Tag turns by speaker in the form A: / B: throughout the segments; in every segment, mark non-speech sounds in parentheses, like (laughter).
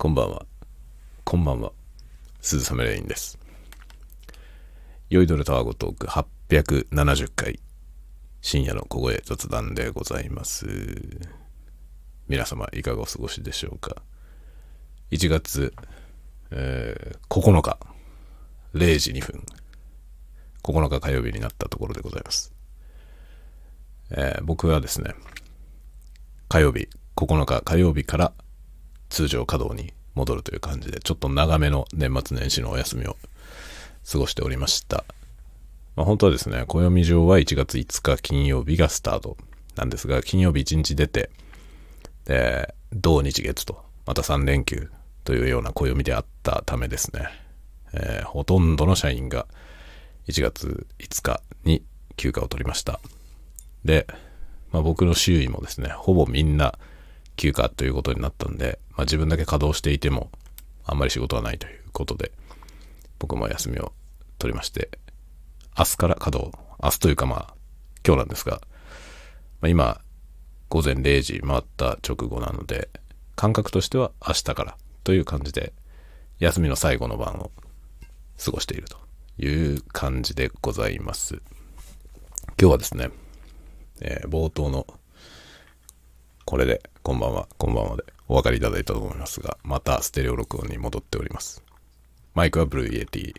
A: こんばんは。こんばんは。鈴雨レインです。酔いどれタワゴトーク870回。深夜の小声雑談でございます。皆様いかがお過ごしでしょうか。1月、えー9日、0時2分。9日火曜日になったところでございます。えー僕はですね、火曜日、9日火曜日から通常稼働に戻るという感じで、ちょっと長めの年末年始のお休みを過ごしておりました。まあ、本当はですね、暦上は1月5日金曜日がスタートなんですが、金曜日1日出て、で、土日月と、また3連休というような暦であったためですね、えーほとんどの社員が1月5日に休暇を取りました。で、まあ、僕の周囲もですね、ほぼみんな休暇ということになったんで、まあ、自分だけ稼働していても、あんまり仕事はないということで、僕も休みを取りまして、明日から稼働、明日というかまあ、今日なんですが、まあ、今、午前0時回った直後なので、感覚としては明日からという感じで、休みの最後の晩を過ごしているという感じでございます。今日はですね、えー冒頭のこれで、こんばんは、こんばんはでお分かりいただいたと思いますが、またステレオ録音に戻っております。マイクは Blue Yeti。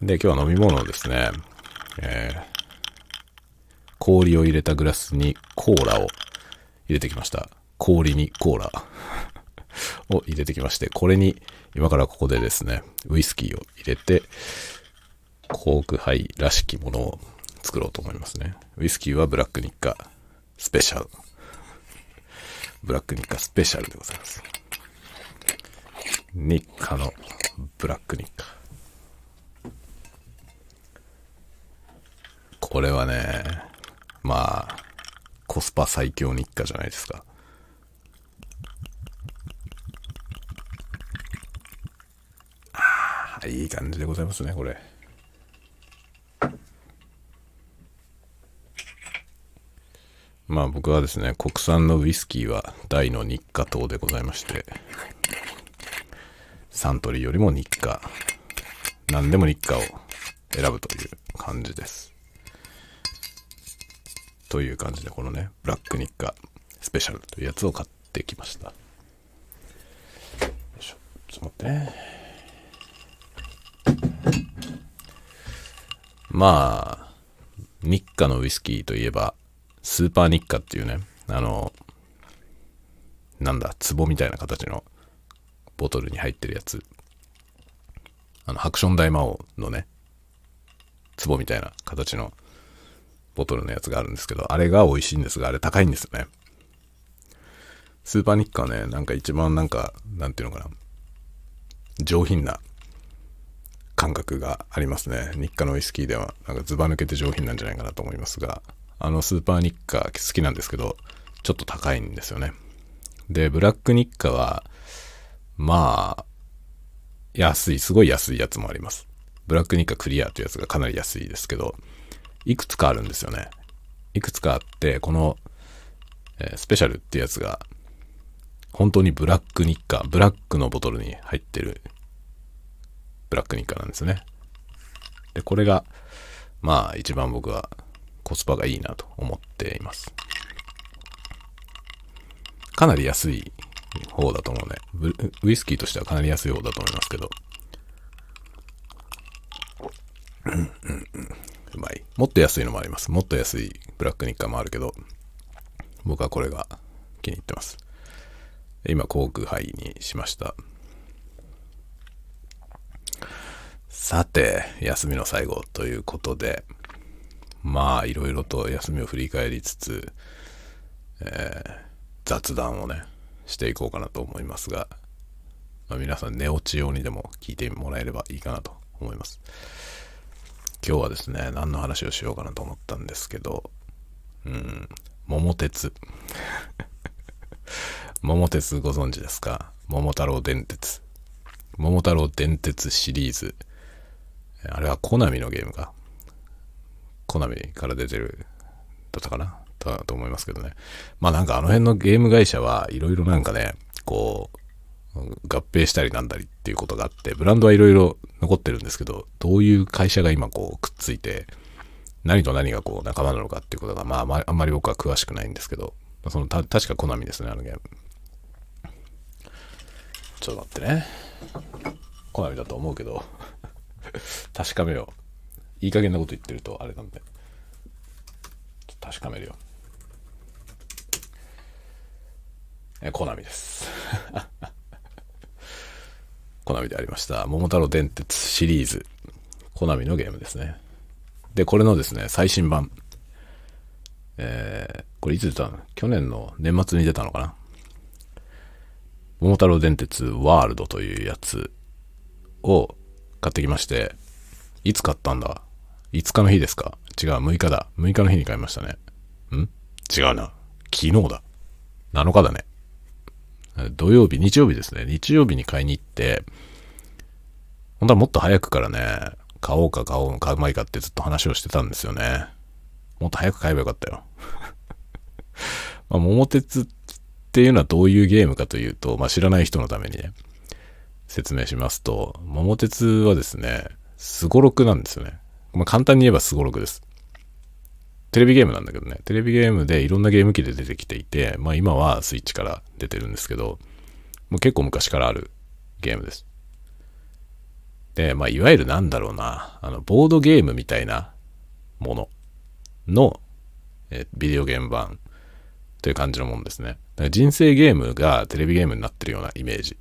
A: で、今日は飲み物をですね、えー氷を入れたグラスにコーラを入れてきました。氷にコーラ (laughs) を入れてきまして、これに今からここでですね、ウイスキーを入れて、コークハイらしきものを作ろうと思いますね。ウイスキーはブラックニッカスペシャル。ブラックニッカスペシャルでございます。ニッカのブラックニッカ。これはね、まあ、コスパ最強日課じゃないですか。ああ、いい感じでございますね、これ。まあ僕はですね、国産のウイスキーは大の日課党でございまして、サントリーよりも日課、何でも日課を選ぶという感じです。という感じで、このね、ブラック日課スペシャルというやつを買ってきました。よいしょ、ちょっと待って。まあ、日課のウイスキーといえば、スーパー日課っていうね、あの、なんだ、壺みたいな形のボトルに入ってるやつ。あの、ハクション大魔王のね、壺みたいな形のボトルのやつがあるんですけど、あれが美味しいんですが、あれ高いんですよね。スーパーニッカはね、なんか一番なんか、なんていうのかな、上品な感覚がありますね。日課のウイスキーでは、なんかズバ抜けて上品なんじゃないかなと思いますが、あのスーパーニッカ好きなんですけど、ちょっと高いんですよね。で、ブラックニッカは、まあ、安い、すごい安いやつもあります。ブラックニッカクリアというやつがかなり安いですけど、いくつかあるんですよね。いくつかあって、この、えースペシャルってやつが、本当にブラックニッカ、ブラックのボトルに入ってる、ブラックニッカなんですね。で、これが、まあ、一番僕はコスパがいいなと思っています。かなり安い方だと思うね。ウイスキーとしてはかなり安い方だと思いますけど。うまい。もっと安いのもあります。もっと安いブラックニッカーもあるけど、僕はこれが気に入ってます。今、コークハイにしました。さて、休みの最後ということで、まあ、いろいろと休みを振り返りつつ、えー雑談をね、していこうかなと思いますが、まあ、皆さん寝落ち用にでも聞いてもらえればいいかなと思います。今日はですね、何の話をしようかなと思ったんですけど、うん、桃鉄。(laughs) 桃鉄ご存知ですか？桃太郎電鉄。桃太郎電鉄シリーズ。あれはコナミのゲームか？コナミから出てる、だったかな？だと思いますけどね。まあなんかあの辺のゲーム会社はいろいろなんかね、こう、合併したりなんだりっていうことがあって、ブランドはいろいろ残ってるんですけど、どういう会社が今こうくっついて、何と何がこう仲間なのかっていうことが、まあ、あんまり僕は詳しくないんですけど、そのた確かコナミですね、あのゲーム。ちょっと待ってね。コナミだと思うけど、確かめよう。いい加減なこと言ってるとあれなんで。確かめるよ。え、コナミです。(laughs) コナミでありました。桃太郎電鉄シリーズ。コナミのゲームですね。で、これのですね、最新版。えー、これいつ出たの？去年の年末に出たのかな？桃太郎電鉄ワールドというやつを買ってきまして、いつ買ったんだ？?5 日の日ですか？違う、6日だ。6日の日に買いましたね。ん？違うな。昨日だ。7日だね。土曜日、日曜日ですね。日曜日に買いに行って、本当はもっと早くからね、買おうか買おう、買うまいかってずっと話をしてたんですよね。もっと早く買えばよかったよ。(laughs) まあ、桃鉄っていうのはどういうゲームかというと、まあ、知らない人のためにね、説明しますと、桃鉄はですね、すごろくなんですよね。まあ、簡単に言えばすごろくです。テレビゲームなんだけどね、テレビゲームでいろんなゲーム機で出てきていて、まあ今はスイッチから出てるんですけど、もう結構昔からあるゲームです。で、まあいわゆるなんだろうな、あの、ボードゲームみたいなものの、えビデオゲーム版という感じのもんですね。だから人生ゲームがテレビゲームになってるようなイメージ。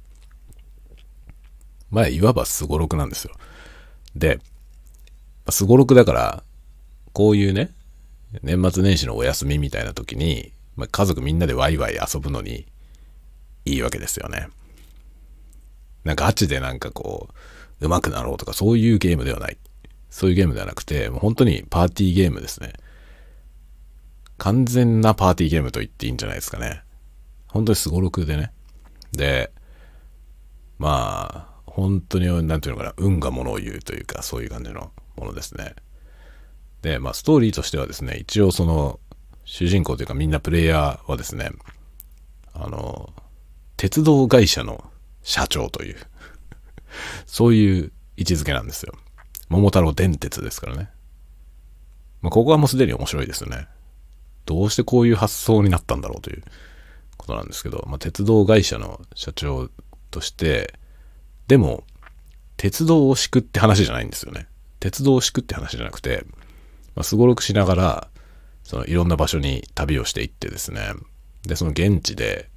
A: まあいわばすごろくなんですよ。で、すごろくだから、こういうね、年末年始のお休みみたいな時に、まあ、家族みんなでワイワイ遊ぶのにいいわけですよね。なんかガチでなんかこう、上手くなろうとかそういうゲームではない。そういうゲームではなくて、もう本当にパーティーゲームですね。完全なパーティーゲームと言っていいんじゃないですかね。本当にすごろくでね。で、まあ、本当に、なんていうのかな、運がものを言うというか、そういう感じのものですね。で、まあ、ストーリーとしてはですね、一応その、主人公というかみんなプレイヤーはですね、あの、鉄道会社の社長というそういう位置づけなんですよ。桃太郎電鉄ですからね。まあ、ここはもうすでに面白いですよね。どうしてこういう発想になったんだろうということなんですけど、まあ、鉄道会社の社長として、でも、鉄道を敷くって話じゃないんですよね。鉄道を敷くって話じゃなくて、まあ、すごろくしながら、そのいろんな場所に旅をしていってですね、で、その現地で、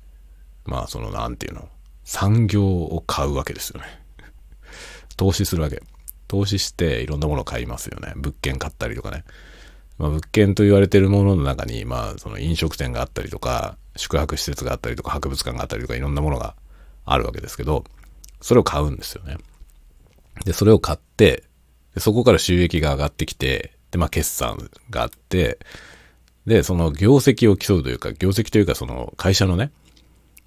A: まあそのなんていうの、産業を買うわけですよね。(laughs) 投資するわけ。投資していろんなものを買いますよね。物件買ったりとかね。まあ、物件と言われてるものの中に、まあその飲食店があったりとか、宿泊施設があったりとか、博物館があったりとか、いろんなものがあるわけですけど、それを買うんですよね。で、それを買って、そこから収益が上がってきて、で、まあ、決算があって、で、その業績を競うというか、業績というか、その会社のね、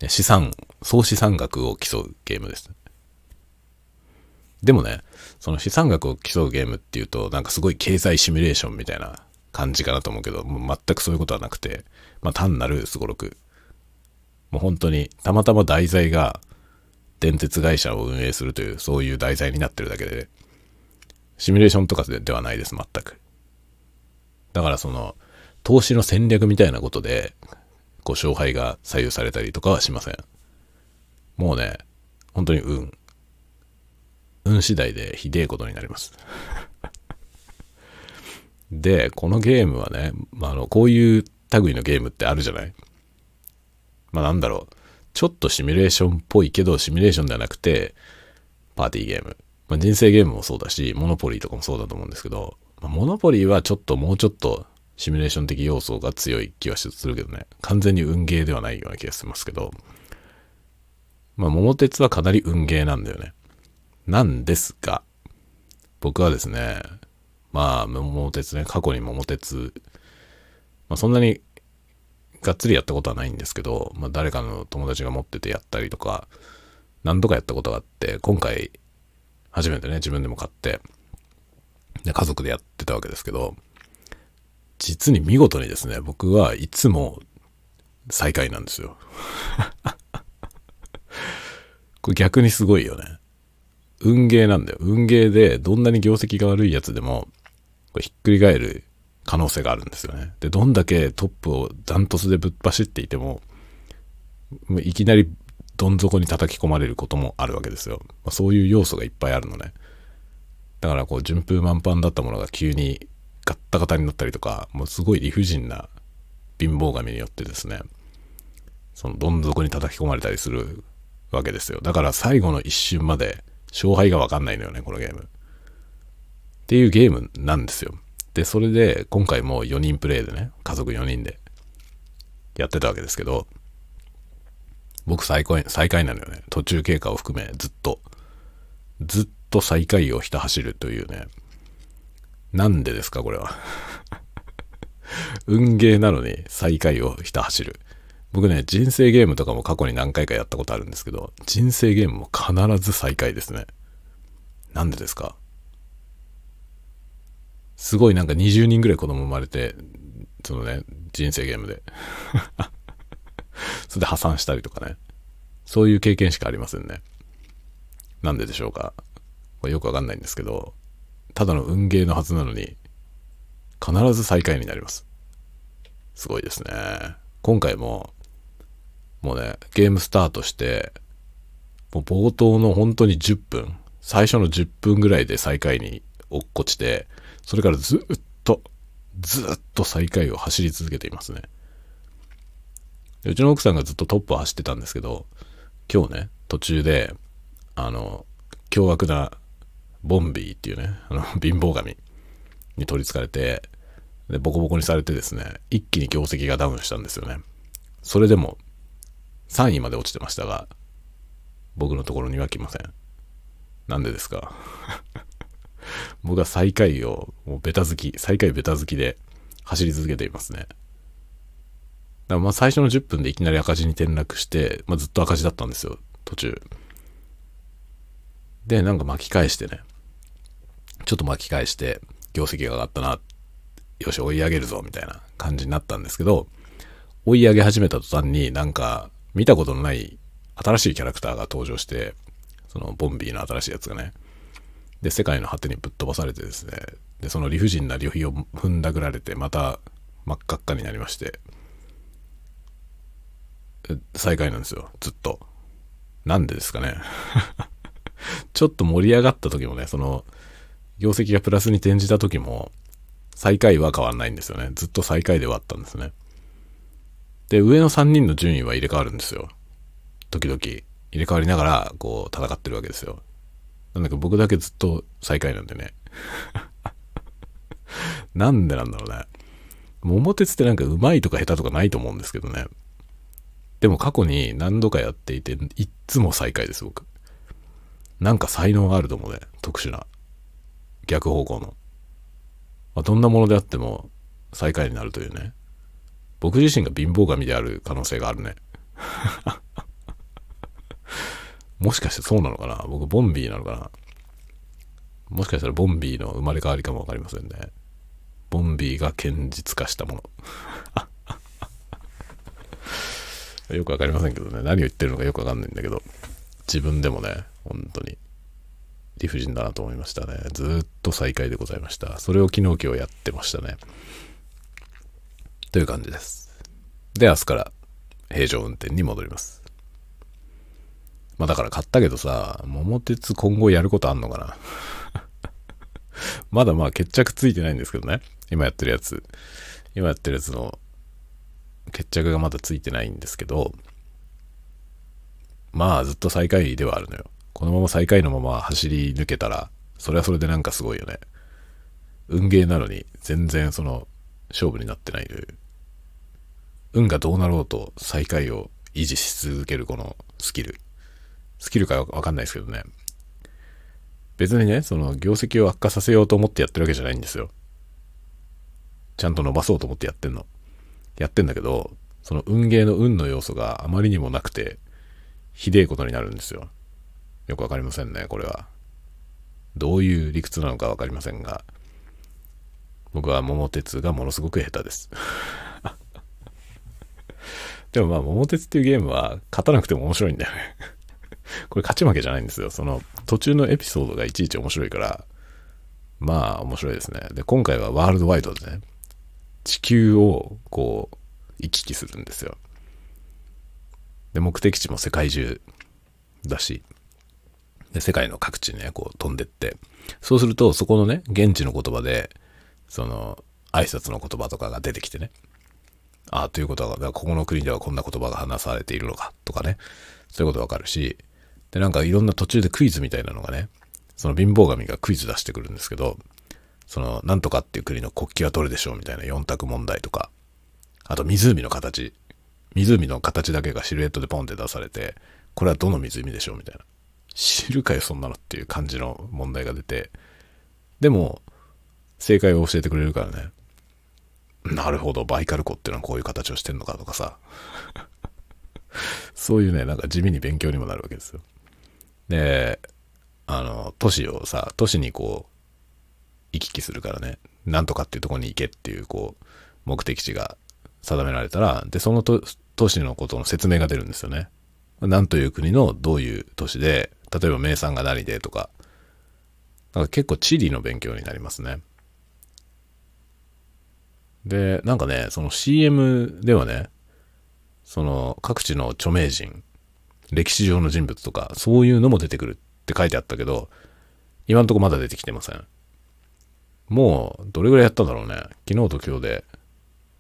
A: 資産、総資産額を競うゲームです。でもね、その資産額を競うゲームっていうと、なんかすごい経済シミュレーションみたいな感じかなと思うけど、もう全くそういうことはなくて、まあ単なるすごろく。もう本当に、たまたま題材が電鉄会社を運営するという、そういう題材になってるだけで、ねシミュレーションとかではないです、全く。だからその、投資の戦略みたいなことで、こう勝敗が左右されたりとかはしません。もうね、本当に運。運次第でひでえことになります。(laughs) で、このゲームはね、まあ、あの、こういう類のゲームってあるじゃない？まあなんだろう。ちょっとシミュレーションっぽいけど、シミュレーションではなくて、パーティーゲーム。まあ、人生ゲームもそうだし、モノポリーとかもそうだと思うんですけど、まあ、モノポリーはちょっともうちょっとシミュレーション的要素が強い気はするけどね。完全に運ゲーではないような気がしますけど。まあ、桃鉄はかなり運ゲーなんだよね。なんですが、僕はですね、まあ、桃鉄ね、過去に桃鉄、まあ、そんなにがっつりやったことはないんですけど、まあ、誰かの友達が持っててやったりとか、何度かやったことがあって、今回、初めてね、自分でも買って、で、家族でやってたわけですけど、実に見事にですね、僕はいつも最下位なんですよ。(laughs) これ逆にすごいよね。運ゲーなんだよ。運ゲーでどんなに業績が悪いやつでも、これひっくり返る可能性があるんですよね。で、どんだけトップをダントツでぶっ走っていても、もういきなりどん底に叩き込まれることもあるわけですよ。まあ、そういう要素がいっぱいあるのね。だからこう順風満帆だったものが急にガッタガタになったりとか、もうすごい理不尽な貧乏神によってですね、そのどん底に叩き込まれたりするわけですよ。だから最後の一瞬まで勝敗がわかんないのよね、このゲーム。っていうゲームなんですよ。で、それで今回も4人プレイでね、家族4人でやってたわけですけど、僕最下位、最下位なのよね。途中経過を含めずっと。ずっと最下位をひた走るというね。なんでですか、これは。(laughs) 運ゲーなのに最下位をひた走る。僕ね、人生ゲームとかも過去に何回かやったことあるんですけど、人生ゲームも必ず最下位ですね。なんでですかすごいなんか20人ぐらい子供生まれて、そのね、人生ゲームで。それで破産したりとかね。そういう経験しかありませんね。なんででしょうか。これよくわかんないんですけど、ただの運ゲーのはずなのに、必ず最下位になります。すごいですね。今回も、もうね、ゲームスタートして、もう冒頭の本当に10分、最初の10分ぐらいで最下位に落っこちて、それからずっと、ずっと最下位を走り続けていますね。うちの奥さんがずっとトップを走ってたんですけど、今日ね、途中で、あの、凶悪なボンビーっていうね、あの、(laughs) 貧乏神に取り憑かれて、で、ボコボコにされてですね、一気に業績がダウンしたんですよね。それでも、3位まで落ちてましたが、僕のところには来ません。なんでですか？(laughs) 僕は最下位を、もうベタ好き、最下位ベタ好きで走り続けていますね。だからまあ最初の10分でいきなり赤字に転落して、まあずっと赤字だったんですよ、途中。で、なんか巻き返してね、ちょっと巻き返して、業績が上がったな、よし、追い上げるぞ、みたいな感じになったんですけど、追い上げ始めた途端になんか、見たことのない新しいキャラクターが登場して、そのボンビーの新しいやつがね、で、世界の果てにぶっ飛ばされてですね、で、その理不尽な旅費を踏んだくられて、また真っ赤っかになりまして、最下位なんですよ、ずっと。なんでですかね。(laughs) ちょっと盛り上がった時もね、その、業績がプラスに転じた時も、最下位は変わんないんですよね。ずっと最下位ではあったんですね。で、上の3人の順位は入れ替わるんですよ。時々。入れ替わりながら、こう、戦ってるわけですよ。なんだか僕だけずっと最下位なんでね。(laughs) なんでなんだろうね。桃鉄ってなんか上手いとか下手とかないと思うんですけどね。でも過去に何度かやっていて、いっつも最下位です、僕。なんか才能があると思うね。特殊な。逆方向の。まあ、どんなものであっても最下位になるというね。僕自身が貧乏神である可能性があるね。(laughs) もしかしてそうなのかな？僕、ボンビーなのかな？もしかしたらボンビーの生まれ変わりかもわかりませんね。ボンビーが堅実化したもの。よくわかりませんけどね。何を言ってるのかよくわかんないんだけど、自分でもね、本当に理不尽だなと思いましたね。ずっと再開でございました。それを昨日今日やってましたね。という感じです。で、明日から平常運転に戻ります。まあだから買ったけどさ、桃鉄今後やることあんのかな (laughs) まだまあ決着ついてないんですけどね。今やってるやつ。今やってるやつの決着がまだついてないんですけど、まあずっと最下位ではあるのよ。このまま最下位のまま走り抜けたら、それはそれでなんかすごいよね。運ゲーなのに全然その勝負になってないという。運がどうなろうと最下位を維持し続けるこのスキル。スキルかわかんないですけどね。別にね、その業績を悪化させようと思ってやってるわけじゃないんですよ。ちゃんと伸ばそうと思ってやってんの。やってんだけど、その運ゲーの運の要素があまりにもなくて、ひでえことになるんですよ。よくわかりませんね、これは。どういう理屈なのかわかりませんが、僕は桃鉄がものすごく下手です。(laughs) でもまあ、桃鉄っていうゲームは勝たなくても面白いんだよね (laughs) これ勝ち負けじゃないんですよ。その途中のエピソードがいちいち面白いから、まあ面白いですね。で、今回はワールドワイドでね、地球をこう行き来するんですよ。で、目的地も世界中だし、で、世界の各地にね、こう飛んでって、そうするとそこのね、現地の言葉で、その、挨拶の言葉とかが出てきてね、ああ、ということは、ここの国ではこんな言葉が話されているのかとかね、そういうことわかるし、で、なんかいろんな途中でクイズみたいなのがね、その貧乏神がクイズ出してくるんですけど、その、なんとかっていう国の国旗はどれでしょうみたいな4択問題とか、あと湖の形、湖の形だけがシルエットでポンって出されて、これはどの湖でしょうみたいな。知るかよ、そんなのっていう感じの問題が出て、でも、正解を教えてくれるからね。なるほど、バイカル湖っていうのはこういう形をしてんのかとかさ。(laughs) そういうね、なんか地味に勉強にもなるわけですよ。で、あの、都市をさ、都市にこう、行き来するからね、なんとかっていうとこに行けっていう、こう、目的地が定められたら、で、その都市のことの説明が出るんですよね。なんという国のどういう都市で、例えば名産が何でとか、なんか結構地理の勉強になりますね。で、なんかね、その CM ではね、その各地の著名人、歴史上の人物とか、そういうのも出てくるって書いてあったけど、今んとこまだ出てきてません。もう、どれぐらいやったんだろうね。昨日と今日で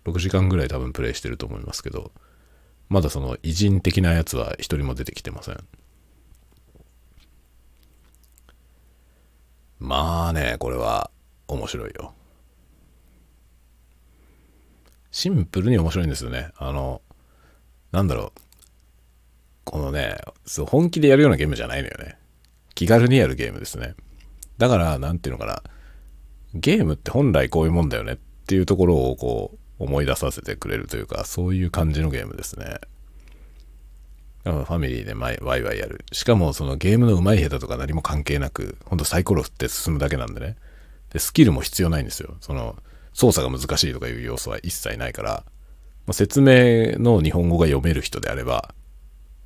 A: 6時間ぐらい多分プレイしてると思いますけど、まだその偉人的なやつは一人も出てきてません。まあね、これは面白いよ。シンプルに面白いんですよね。あの、なんだろう。このね、そう本気でやるようなゲームじゃないのよね。気軽にやるゲームですね。だから、なんていうのかな。ゲームって本来こういうもんだよねっていうところをこう、思い出させてくれるというか、そういう感じのゲームですね。ファミリーでワイワイやる。しかもそのゲームの上手い下手とか何も関係なく、ほんとサイコロ振って進むだけなんでね。で、スキルも必要ないんですよ。その、操作が難しいとかいう要素は一切ないから、まあ、説明の日本語が読める人であれば、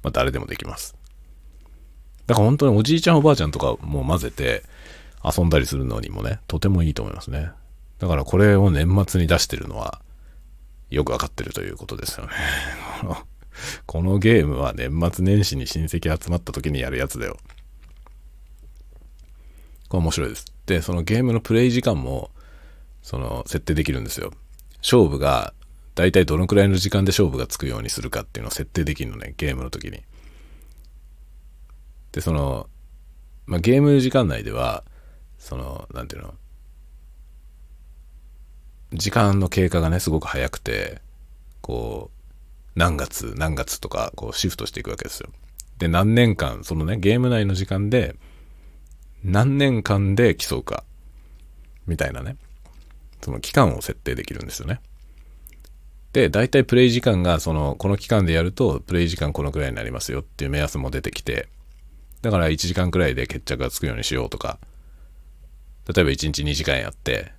A: まあ、誰でもできます。だから本当におじいちゃんおばあちゃんとかも混ぜて遊んだりするのにもね、とてもいいと思いますね。だからこれを年末に出してるのは、よくわかってるということですよね。(laughs) このゲームは年末年始に親戚集まった時にやるやつだよ。これ面白いです。で、そのゲームのプレイ時間も、その、設定できるんですよ。勝負が、大体どのくらいの時間で勝負がつくようにするかっていうのを設定できるのね、ゲームの時に。で、その、まあ、ゲーム時間内では、その、なんていうの、時間の経過がね、すごく早くて、こう、何月何月とか、こう、シフトしていくわけですよ。で、何年間、そのね、ゲーム内の時間で、何年間で競うか、みたいなね。その期間を設定できるんですよね。で、大体プレイ時間が、その、この期間でやると、プレイ時間このくらいになりますよっていう目安も出てきて、だから1時間くらいで決着がつくようにしようとか、例えば1日2時間やって、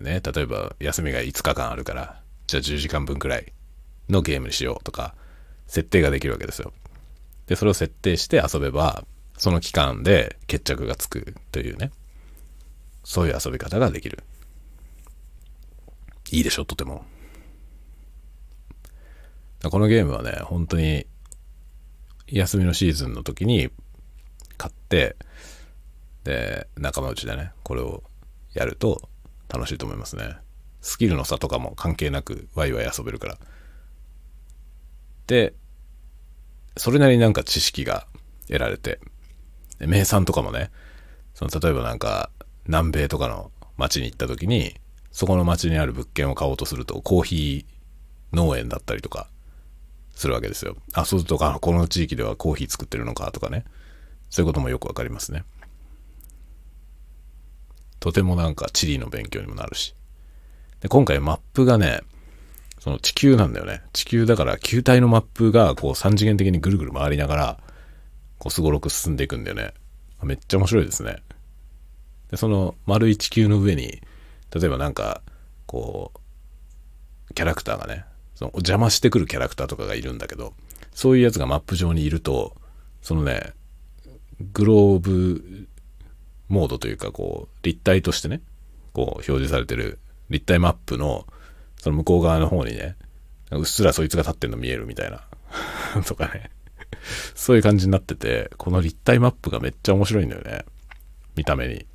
A: ね、例えば休みが5日間あるから、じゃあ10時間分くらいのゲームにしようとか、設定ができるわけですよ。で、それを設定して遊べば、その期間で決着がつくというね、そういう遊び方ができる。いいでしょ、とても。このゲームはね、本当に休みのシーズンの時に買って、で、仲間内でね、これをやると楽しいと思いますね。スキルの差とかも関係なくワイワイ遊べるから。で、それなりになんか知識が得られて、名産とかもね、その例えばなんか南米とかの町に行った時に、そこの町にある物件を買おうとするとコーヒー農園だったりとかするわけですよ。あ、そうすると、この地域ではコーヒー作ってるのかとかね。そういうこともよくわかりますね。とてもなんか地理の勉強にもなるし。で今回マップがね、その地球なんだよね。地球だから球体のマップがこう3次元的にぐるぐる回りながら、こうすごろく進んでいくんだよね。めっちゃ面白いですね。で、その丸い地球の上に、例えばなんか、こう、キャラクターがね、その邪魔してくるキャラクターとかがいるんだけど、そういうやつがマップ上にいると、そのね、グローブモードというか、こう、立体としてね、こう、表示されてる立体マップの、その向こう側の方にね、うっすらそいつが立ってんの見えるみたいな (laughs) とかね。そういう感じになってて、この立体マップがめっちゃ面白いんだよね。見た目に。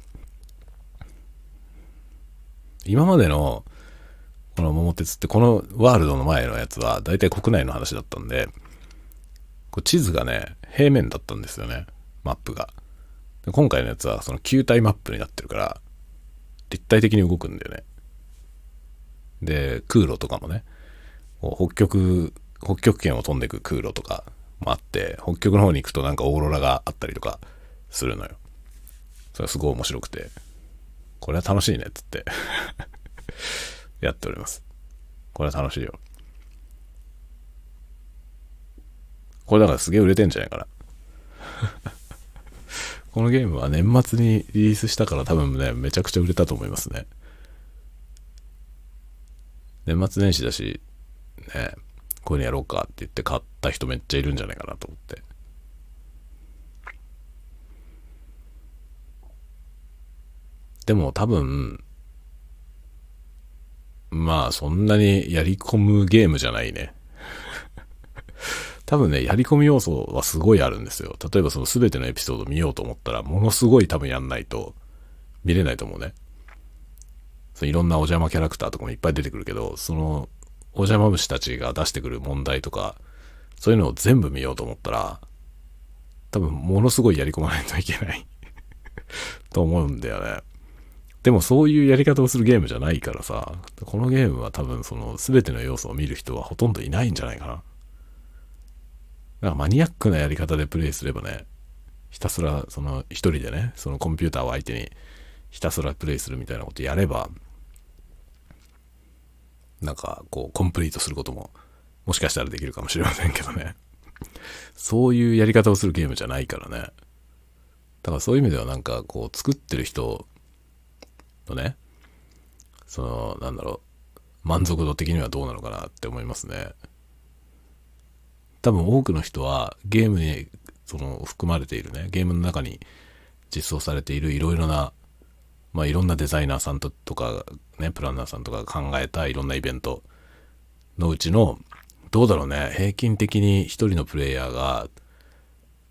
A: 今までの、この桃鉄ってこのワールドの前のやつは大体国内の話だったんで、こう地図がね、平面だったんですよね。マップが。今回のやつはその球体マップになってるから、立体的に動くんだよね。で、空路とかもね、北極、北極圏を飛んでいく空路とかもあって、北極の方に行くとなんかオーロラがあったりとかするのよ。それはすごい面白くて、これは楽しいねっつって (laughs) やっております。これは楽しいよ。これだからすげえ売れてんじゃないかな。このゲームは年末にリリースしたから多分ね、めちゃくちゃ売れたと思いますね。年末年始だし、ね、こういうのやろうかって言って買った人めっちゃいるんじゃないかなと思って。でも多分、まあそんなにやり込むゲームじゃないね。多分ね、やり込み要素はすごいあるんですよ。例えばその全てのエピソード見ようと思ったら、ものすごい多分やんないと見れないと思うね。そいろんなお邪魔キャラクターとかもいっぱい出てくるけど、そのお邪魔虫たちが出してくる問題とか、そういうのを全部見ようと思ったら、多分ものすごいやり込まないといけない (laughs) と思うんだよね。でもそういうやり方をするゲームじゃないからさ、このゲームは多分その全ての要素を見る人はほとんどいないんじゃないかな。なんかマニアックなやり方でプレイすればね、ひたすらその一人でね、そのコンピューターを相手にひたすらプレイするみたいなことやれば、なんかこうコンプリートすることももしかしたらできるかもしれませんけどね。そういうやり方をするゲームじゃないからね。だからそういう意味ではなんかこう作ってる人のね、そのなんだろう、満足度的にはどうなのかなって思いますね。多分多くの人はゲームにその含まれているね、ゲームの中に実装されているいろいろな、まあいろんなデザイナーさんとかね、プランナーさんとか考えたいろんなイベントのうちの、どうだろうね、平均的に一人のプレイヤーが、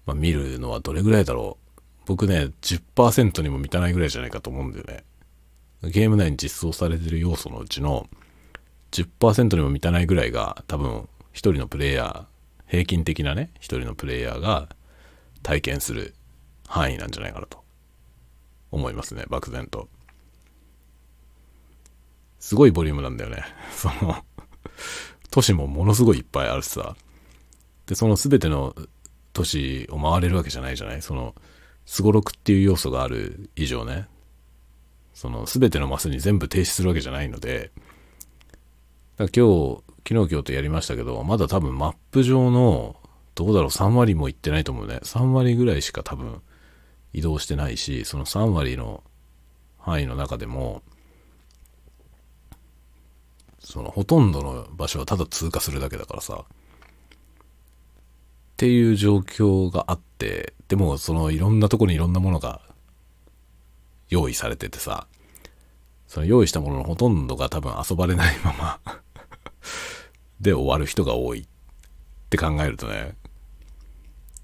A: まあ、見るのはどれぐらいだろう。僕ね、10%にも満たないぐらいじゃないかと思うんだよね。ゲーム内に実装されてる要素のうちの10%にも満たないぐらいが多分一人のプレイヤー平均的なね、一人のプレイヤーが体験する範囲なんじゃないかなと思いますね、漠然と。すごいボリュームなんだよね。(laughs) その都市もものすごいいっぱいあるしさ。で、その全ての都市を回れるわけじゃないじゃない？その、すごろくっていう要素がある以上ね。その全てのマスに全部停止するわけじゃないので、だ今日昨日今日とやりましたけど、まだ多分マップ上の、どうだろう、3割もいってないと思うね。3割ぐらいしか多分移動してないし、その3割の範囲の中でも、そのほとんどの場所はただ通過するだけだからさ、っていう状況があって、でもそのいろんなとこにいろんなものが用意されててさ、その用意したもののほとんどが多分遊ばれないまま。で終わる人が多いって考えるとね、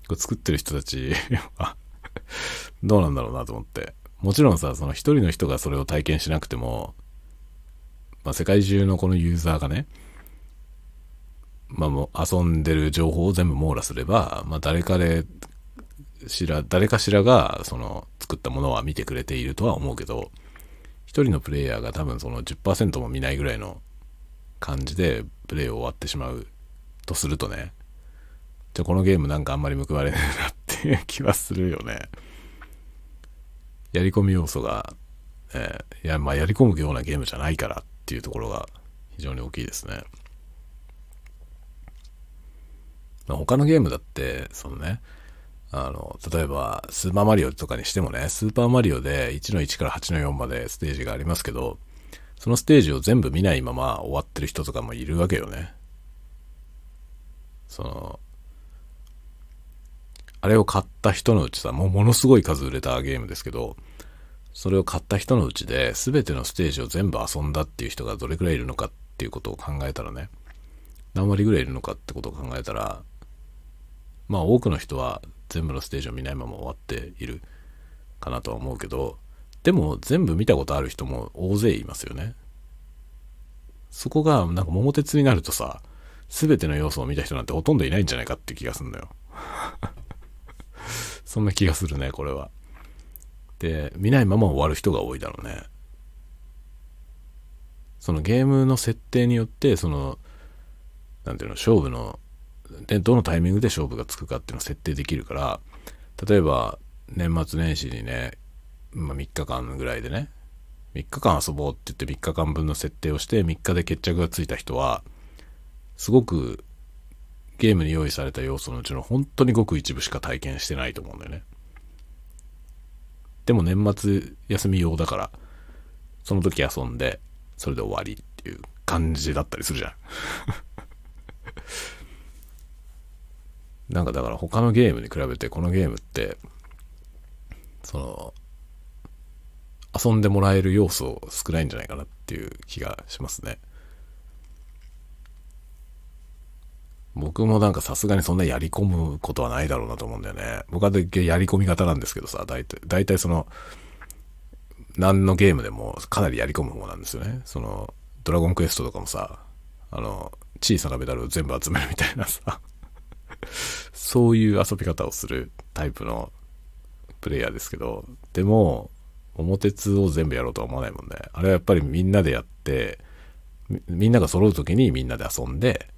A: これ作ってる人たち (laughs) はどうなんだろうなと思って。もちろんさ、その一人の人がそれを体験しなくても、まあ、世界中のこのユーザーがね、まあもう遊んでる情報を全部網羅すれば、まあ誰かでしら、誰かしらがその作ったものは見てくれているとは思うけど、一人のプレイヤーが多分その10%も見ないぐらいの感じでプレイを終わってしまうとするとね、じゃこのゲームなんかあんまり報われないなっていう気はするよね。やり込み要素が、えー、いや、まあやり込むようなゲームじゃないからっていうところが非常に大きいですね。まあ、他のゲームだって、そのね、あの、例えば、スーパーマリオとかにしてもね、スーパーマリオで1の1から8の4までステージがありますけど、そのステージを全部見ないまま終わってる人とかもいるわけよね。その、あれを買った人のうちさ、もうものすごい数売れたゲームですけど、それを買った人のうちで全てのステージを全部遊んだっていう人がどれくらいいるのかっていうことを考えたらね、何割ぐらいいるのかってことを考えたら、まあ多くの人は全部のステージを見ないまま終わっているかなとは思うけど、でも全部見たことある人も大勢いますよね。そこがなんか桃鉄になるとさ、全ての要素を見た人なんてほとんどいないんじゃないかって気がするのよ。(laughs) そんな気がするね、これは。で、見ないまま終わる人が多いだろうね。そのゲームの設定によって、その、なんていうの、勝負の、で、どのタイミングで勝負がつくかっていうのを設定できるから、例えば、年末年始にね、まあ、3日間ぐらいでね、3日間遊ぼうって言って3日間分の設定をして3日で決着がついた人は、すごくゲームに用意された要素のうちの本当にごく一部しか体験してないと思うんだよね。でも年末休み用だから、その時遊んで、それで終わりっていう感じだったりするじゃん。(laughs) なんかだから他のゲームに比べてこのゲームって、その、遊んでもらえる要素少ないんじゃないかなっていう気がしますね。僕もなんかさすがにそんなやり込むことはないだろうなと思うんだよね。僕はやり込み型なんですけどさ、大体、大体その、何のゲームでもかなりやり込む方なんですよね。その、ドラゴンクエストとかもさ、あの、小さなメダルを全部集めるみたいなさ、そういう遊び方をするタイプのプレイヤーですけど、でも、桃鉄を全部やろうとは思わないもんね。あれはやっぱりみんなでやって、みんなが揃う時にみんなで遊んで、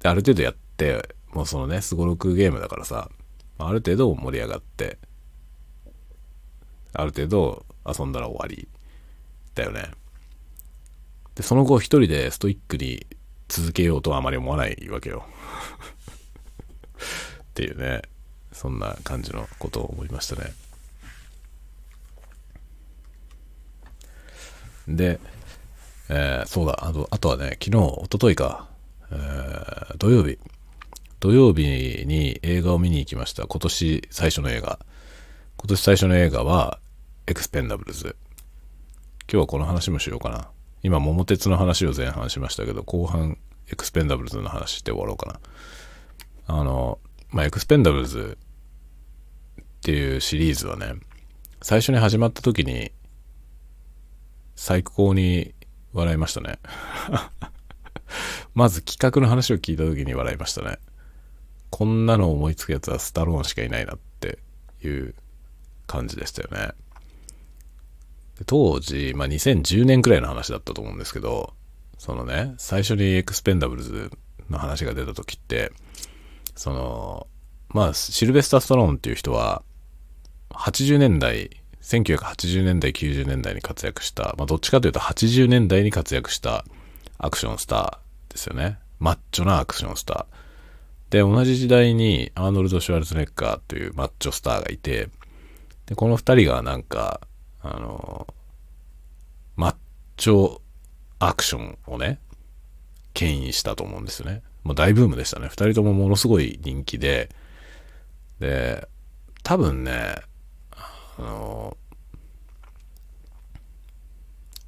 A: である程度やって、もうそのね、すごろくゲームだからさ、ある程度盛り上がって、ある程度遊んだら終わりだよね。で、その後一人でストイックに続けようとはあまり思わないわけよ。(laughs) っていうね、そんな感じのことを思いましたね。で、えー、そうだ、あと、あとはね、昨日、おとといか、えー、土曜日、土曜日に映画を見に行きました。今年最初の映画。今年最初の映画は、エクスペンダブルズ。今日はこの話もしようかな。今、桃鉄の話を前半しましたけど、後半、エクスペンダブルズの話して終わろうかな。あの、まあ、エクスペンダブルズっていうシリーズはね、最初に始まった時に、最高に笑いましたね。まず企画の話を聞いた時に笑いましたね。こんなの思いつくやつはスタローンしかいないなっていう感じでしたよね。当時、まあ、2010年くらいの話だったと思うんですけど、そのね、最初にエクスペンダブルズの話が出た時って、その、まあ、シルベスター・ストローンっていう人は、80年代、1980年代、90年代に活躍した、まあ、どっちかというと80年代に活躍したアクションスターですよね。マッチョなアクションスター。で、同じ時代にアーノルド・シュワルツネッカーというマッチョスターがいて、で、この二人がなんか、あの、マッチョアクションをね、牽引したと思うんですよね。もう大ブームでしたね。二人ともものすごい人気で、で、多分ね、あの、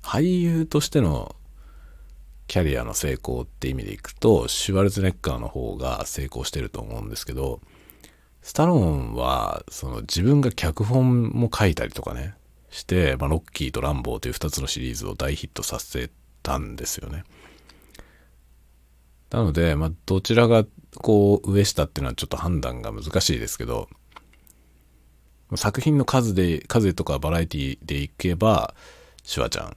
A: 俳優としてのキャリアの成功って意味でいくと、シュワルツネッカーの方が成功してると思うんですけど、スタローンは、その自分が脚本も書いたりとかね、して、まあ、ロッキーとランボーという2つのシリーズを大ヒットさせたんですよね。なので、まあ、どちらがこう上下っていうのはちょっと判断が難しいですけど、作品の数で、数とかバラエティでいけば、シュワちゃん。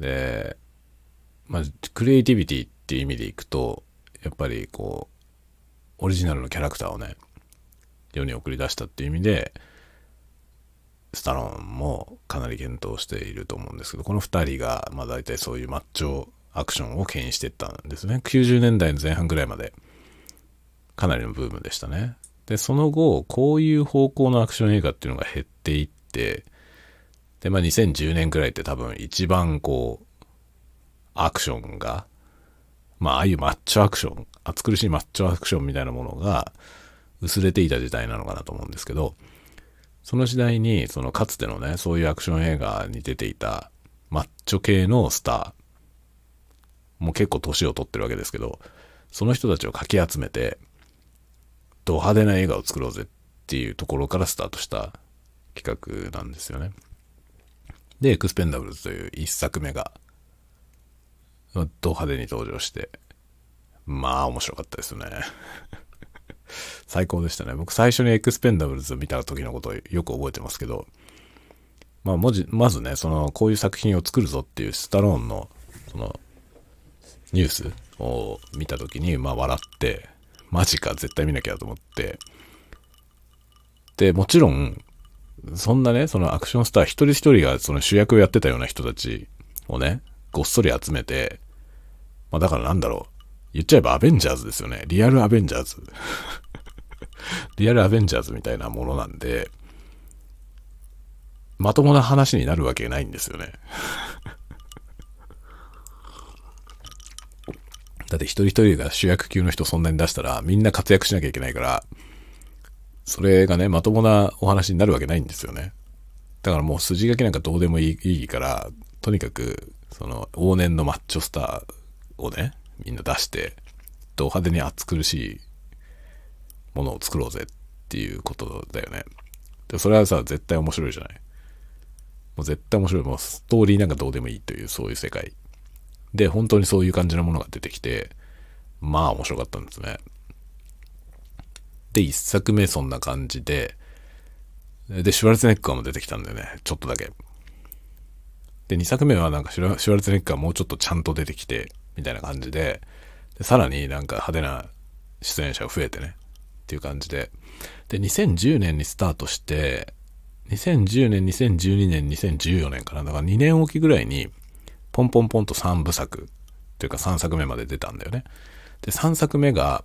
A: で、まあ、クリエイティビティっていう意味でいくと、やっぱりこう、オリジナルのキャラクターをね、世に送り出したっていう意味で、スタローンもかなり検討していると思うんですけど、この2人が、まあ大体そういうマッチョアクションを牽引していったんですね。90年代の前半ぐらいまで、かなりのブームでしたね。で、その後、こういう方向のアクション映画っていうのが減っていって、で、まあ2010年くらいって多分一番こう、アクションが、まあああいうマッチョアクション、暑苦しいマッチョアクションみたいなものが、薄れていた時代なのかなと思うんですけど、その時代に、そのかつてのね、そういうアクション映画に出ていたマッチョ系のスター、もう結構年を取ってるわけですけど、その人たちをかき集めて、ド派手な映画を作ろうぜっていうところからスタートした企画なんですよね。で、エクスペンダブルズという一作目が、ド派手に登場して、まあ面白かったですね。(laughs) 最高でしたね。僕最初にエクスペンダブルズを見た時のことをよく覚えてますけど、まあ文字、まずね、その、こういう作品を作るぞっていうスタローンの、その、ニュースを見た時に、まあ笑って、マジか、絶対見なきゃと思って、で、もちろん、そんなね、そのアクションスター一人一人がその主役をやってたような人たちをね、ごっそり集めて、まあだからなんだろう。言っちゃえばアベンジャーズですよね。リアルアベンジャーズ。(laughs) リアルアベンジャーズみたいなものなんで、まともな話になるわけないんですよね。だって一人一人が主役級の人そんなに出したらみんな活躍しなきゃいけないから、それがね、まともなお話になるわけないんですよね。だからもう筋書きなんかどうでもいいから、とにかく、その往年のマッチョスターをね、みんな出して、ド派手に暑苦しいものを作ろうぜっていうことだよね。で、それはさ、絶対面白いじゃない。もう絶対面白い。もうストーリーなんかどうでもいいという、そういう世界。で、本当にそういう感じのものが出てきて、まあ面白かったんですね。で、一作目そんな感じで、で、シュワルツェネッカーも出てきたんだよね。ちょっとだけ。で、二作目はなんかシュワルツェネッカーもうちょっとちゃんと出てきて、みたいな感じで、でさらになんか派手な出演者が増えてね、っていう感じで。で、2010年にスタートして、2010年、2012年、2014年かな。だから2年おきぐらいに、ポンポンポンと3部作、というか3作目まで出たんだよね。で、3作目が、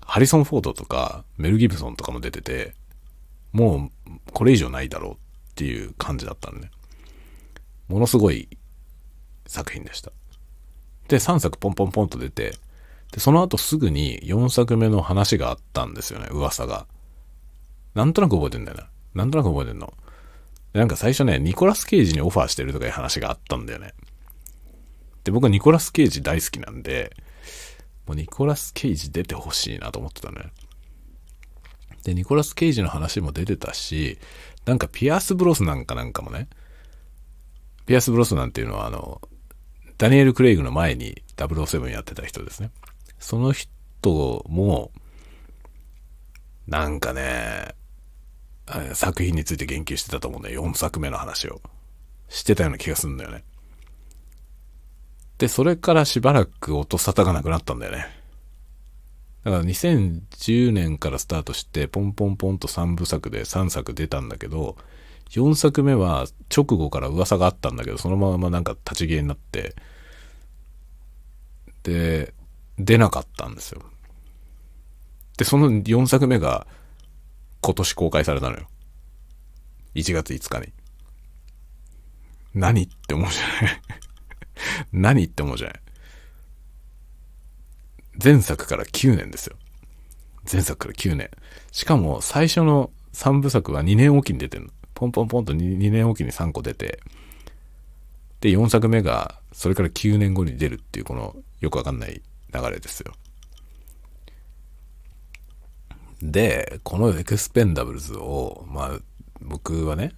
A: ハリソン・フォードとか、メル・ギブソンとかも出てて、もう、これ以上ないだろうっていう感じだったんで、ものすごい作品でした。で、3作ポンポンポンと出て、で、その後すぐに4作目の話があったんですよね、噂が。なんとなく覚えてんだよな。なんとなく覚えてんの。なんか最初ね、ニコラス・ケイジにオファーしてるとかいう話があったんだよね。で、僕はニコラス・ケイジ大好きなんで、もうニコラス・ケイジ出てほしいなと思ってたね。で、ニコラス・ケイジの話も出てたし、なんかピアス・ブロスなんかなんかもね、ピアス・ブロスなんていうのはあの、ダニエル・クレイグの前に007やってた人ですね。その人も、なんかね、作品について言及してたと思うんだよ。4作目の話を。してたような気がするんだよね。で、それからしばらく音沙汰がなくなったんだよね。だから2010年からスタートして、ポンポンポンと3部作で3作出たんだけど、4作目は直後から噂があったんだけど、そのままなんか立ち消えになって、で、出なかったんですよ。で、その4作目が今年公開されたのよ。1月5日に。何って思うじゃない (laughs) 何って思うじゃない前作から9年ですよ。前作から9年。しかも最初の3部作は2年おきに出てんの。ポンポンポンと 2, 2年おきに3個出て、で、4作目がそれから9年後に出るっていうこのよくわかんない流れですよ。で、このエクスペンダブルズを、まあ、僕はね、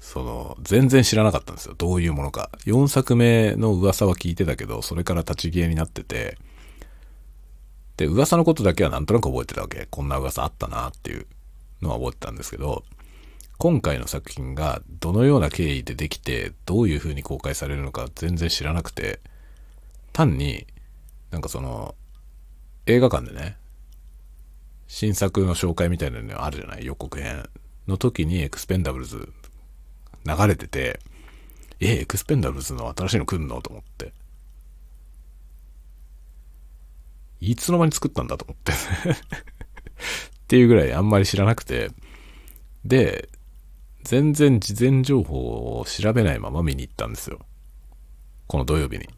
A: その、全然知らなかったんですよ。どういうものか。4作目の噂は聞いてたけど、それから立ち消えになってて、で、噂のことだけはなんとなく覚えてたわけ。こんな噂あったなっていうのは覚えてたんですけど、今回の作品がどのような経緯でできて、どういう風に公開されるのか全然知らなくて、単に、なんかその、映画館でね、新作の紹介みたいなのあるじゃない？予告編の時にエクスペンダブルズ流れてて、え、エクスペンダブルズの新しいの来んのと思って。いつの間に作ったんだと思って (laughs) っていうぐらいあんまり知らなくて。で、全然事前情報を調べないまま見に行ったんですよ。この土曜日に。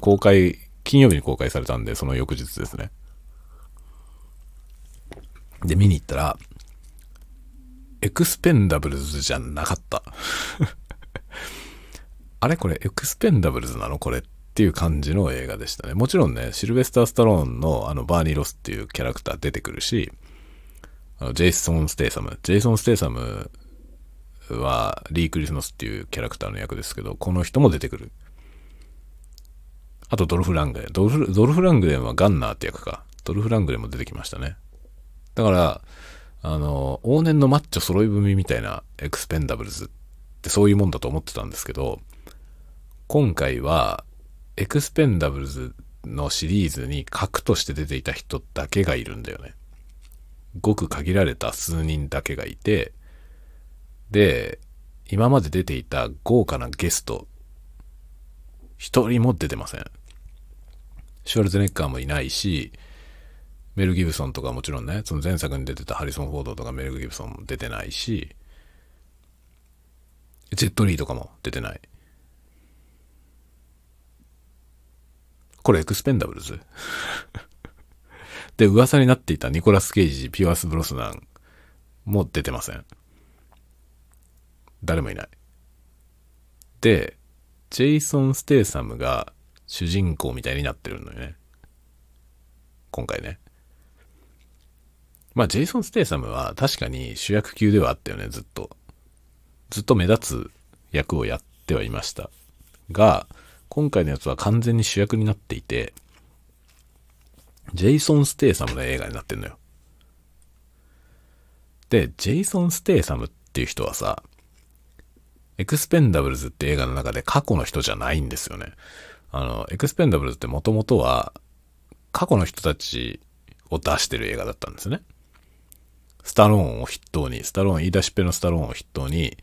A: 公開、金曜日に公開されたんで、その翌日ですね。で、見に行ったら、エクスペンダブルズじゃなかった。(laughs) あれこれエクスペンダブルズなのこれっていう感じの映画でしたね。もちろんね、シルベスター・スタローンのあのバーニー・ロスっていうキャラクター出てくるし、あのジェイソン・ステイサム。ジェイソン・ステイサムはリー・クリスマスっていうキャラクターの役ですけど、この人も出てくる。あとドルフ・ラングレン。ドルフドルフ・ラングレンはガンナーって役か。ドルフ・ラングレンも出てきましたね。だから、あの、往年のマッチョ揃い踏みみたいなエクスペンダブルズってそういうもんだと思ってたんですけど、今回はエクスペンダブルズのシリーズに核として出ていた人だけがいるんだよね。ごく限られた数人だけがいて、で、今まで出ていた豪華なゲスト、一人も出てません。シュワルツネッカーもいないし、メル・ギブソンとかもちろんね、その前作に出てたハリソン・フォードとかメル・ギブソンも出てないし、ジェット・リーとかも出てない。これエクスペンダブルズ？(laughs) で、噂になっていたニコラス・ケイジ、ピアース・ブロスナンも出てません。誰もいない。で、ジェイソン・ステイサムが主人公みたいになってるのよね。今回ね。まあ、ジェイソン・ステイサムは確かに主役級ではあったよね、ずっと。ずっと目立つ役をやってはいました。が、今回のやつは完全に主役になっていて、ジェイソン・ステイサムの映画になってんのよ。で、ジェイソン・ステイサムっていう人はさ、エクスペンダブルズって映画の中で過去の人じゃないんですよね。あの、エクスペンダブルズってもともとは過去の人たちを出してる映画だったんですね。スタローンを筆頭に、スタローン、言い出しっぺのスタローンを筆頭に、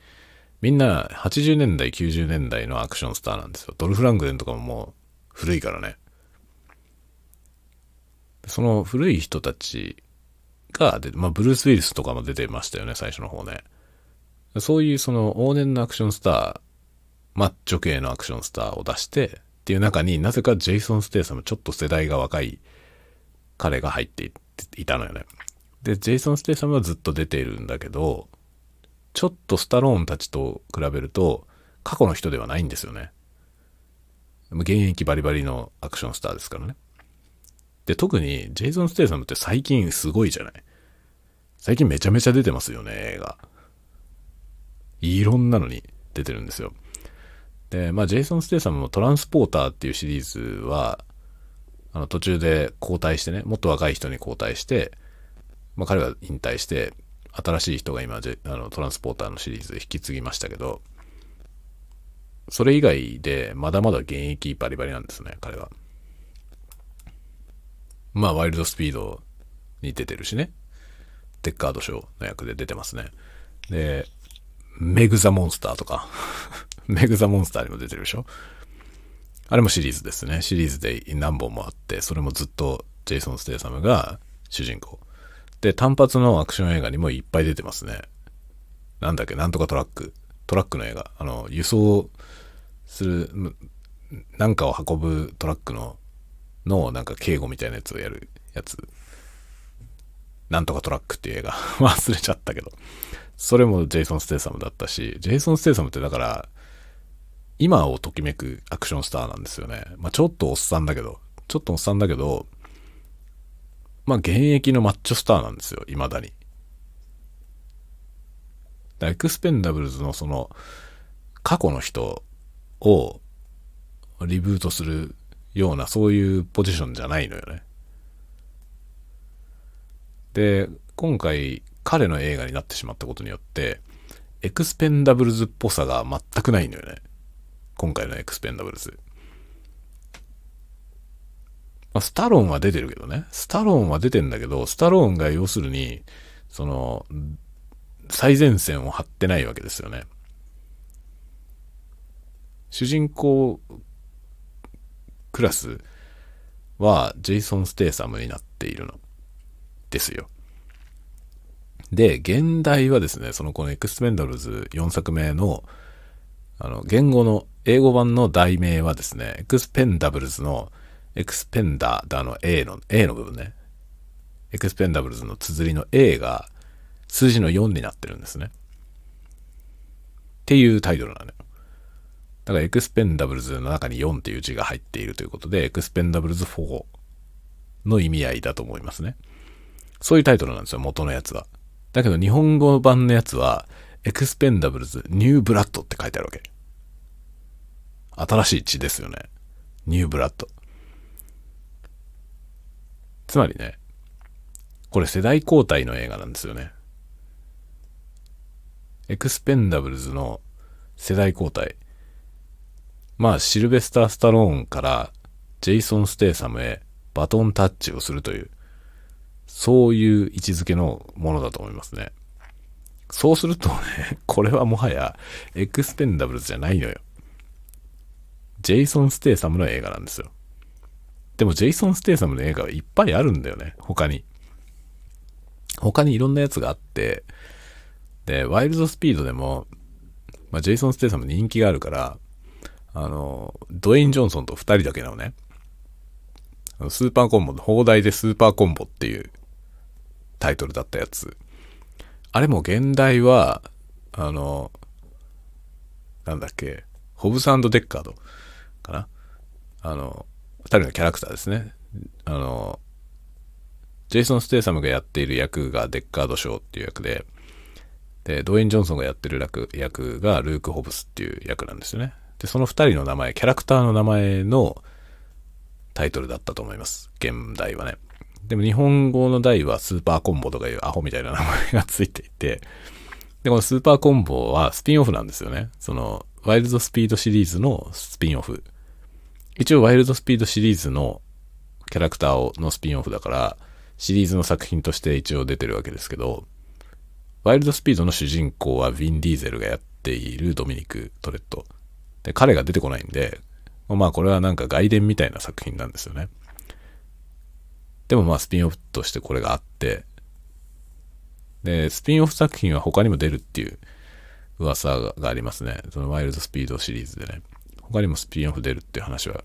A: みんな80年代、90年代のアクションスターなんですよ。ドルフ・ラングレンとかももう古いからね。その古い人たちがで、まあ、ブルース・ウィリスとかも出てましたよね、最初の方ね。そういうその往年のアクションスター、マッチョ系のアクションスターを出してっていう中になぜかジェイソン・ステイサムちょっと世代が若い彼が入っていたのよね。で、ジェイソン・ステイサムはずっと出ているんだけど、ちょっとスタローンたちと比べると過去の人ではないんですよね。現役バリバリのアクションスターですからね。で、特にジェイソン・ステイサムって最近すごいじゃない。最近めちゃめちゃ出てますよね、映画。いろんなのに出てるんですよ。で、まあ、ジェイソン・ステイサムもトランスポーターっていうシリーズは、あの、途中で交代してね、もっと若い人に交代して、まあ、彼は引退して、新しい人が今、あの、トランスポーターのシリーズ引き継ぎましたけど、それ以外でまだまだ現役バリバリなんですね、彼は。まあ、ワイルドスピードに出てるしね。デッカード賞の役で出てますね。で、メグ・ザ・モンスターとか (laughs) メグ・ザ・モンスターにも出てるでしょあれもシリーズですね。シリーズで何本もあって、それもずっとジェイソン・ステイサムが主人公。で、単発のアクション映画にもいっぱい出てますね。なんだっけ、なんとかトラック。トラックの映画。あの、輸送する、なんかを運ぶトラックの、の、なんか警護みたいなやつをやるやつ。なんとかトラックっていう映画。(laughs) 忘れちゃったけど。それもジェイソン・ステイサムだったし、ジェイソン・ステイサムってだから、今をときめくアクションスターなんですよね。まあちょっとおっさんだけど、ちょっとおっさんだけど、まあ現役のマッチョスターなんですよ、未だに。エクスペンダブルズのその、過去の人をリブートするような、そういうポジションじゃないのよね。で、今回、彼の映画になってしまったことによって、エクスペンダブルズっぽさが全くないのよね。今回のエクスペンダブルズ。まあ、スタローンは出てるけどね。スタローンは出てんだけど、スタローンが要するに、その、最前線を張ってないわけですよね。主人公クラスはジェイソン・ステイサムになっているのですよ。で、原題はですね、そのこのエクスペンダブルズ4作目の、あの、原語の、英語版の題名はですね、エクスペンダブルズのエクスペンダーだの A の、A の部分ね。エクスペンダブルズの綴りの A が数字の4になってるんですね。っていうタイトルなのよ。だからエクスペンダブルズの中に4っていう字が入っているということで、エクスペンダブルズ4の意味合いだと思いますね。そういうタイトルなんですよ、元のやつは。だけど日本語版のやつは、エクスペンダブルズニューブラッドって書いてあるわけ。新しい血ですよね。ニューブラッド。つまりね、これ世代交代の映画なんですよね。エクスペンダブルズの世代交代。まあ、シルベスター・スタローンからジェイソン・ステイサムへバトンタッチをするという、そういう位置づけのものだと思いますね。そうするとね、(laughs) これはもはやエクスペンダブルズじゃないのよ。ジェイソン・ステイサムの映画なんですよ。でもジェイソン・ステイサムの映画はいっぱいあるんだよね、他に。他にいろんなやつがあって、で、ワイルドスピードでも、まあ、ジェイソン・ステイサム人気があるから、あの、ドウェイン・ジョンソンと二人だけなのね。スーパーコンボ、放題でスーパーコンボっていうタイトルだったやつ。あれも現代は、あの、なんだっけ、ホブスデッカードかなあの、人のキャラクターですね。あの、ジェイソン・ステイサムがやっている役がデッカード・ショーっていう役で、で、ドウェイン・ジョンソンがやってる役がルーク・ホブスっていう役なんですよね。で、その二人の名前、キャラクターの名前のタイトルだったと思います。現代はね。でも日本語の題はスーパーコンボとかいうアホみたいな名前がついていて、で、このスーパーコンボはスピンオフなんですよね。その、ワイルドスピードシリーズのスピンオフ。一応ワイルドスピードシリーズのキャラクターをのスピンオフだから、シリーズの作品として一応出てるわけですけど、ワイルドスピードの主人公はヴィン・ディーゼルがやっているドミニク・トレット。で、彼が出てこないんで、まあこれはなんか外伝みたいな作品なんですよね。でもまあスピンオフとしてこれがあって、で、スピンオフ作品は他にも出るっていう噂がありますね。そのワイルドスピードシリーズでね。他にもスピンオフ出るっていう話は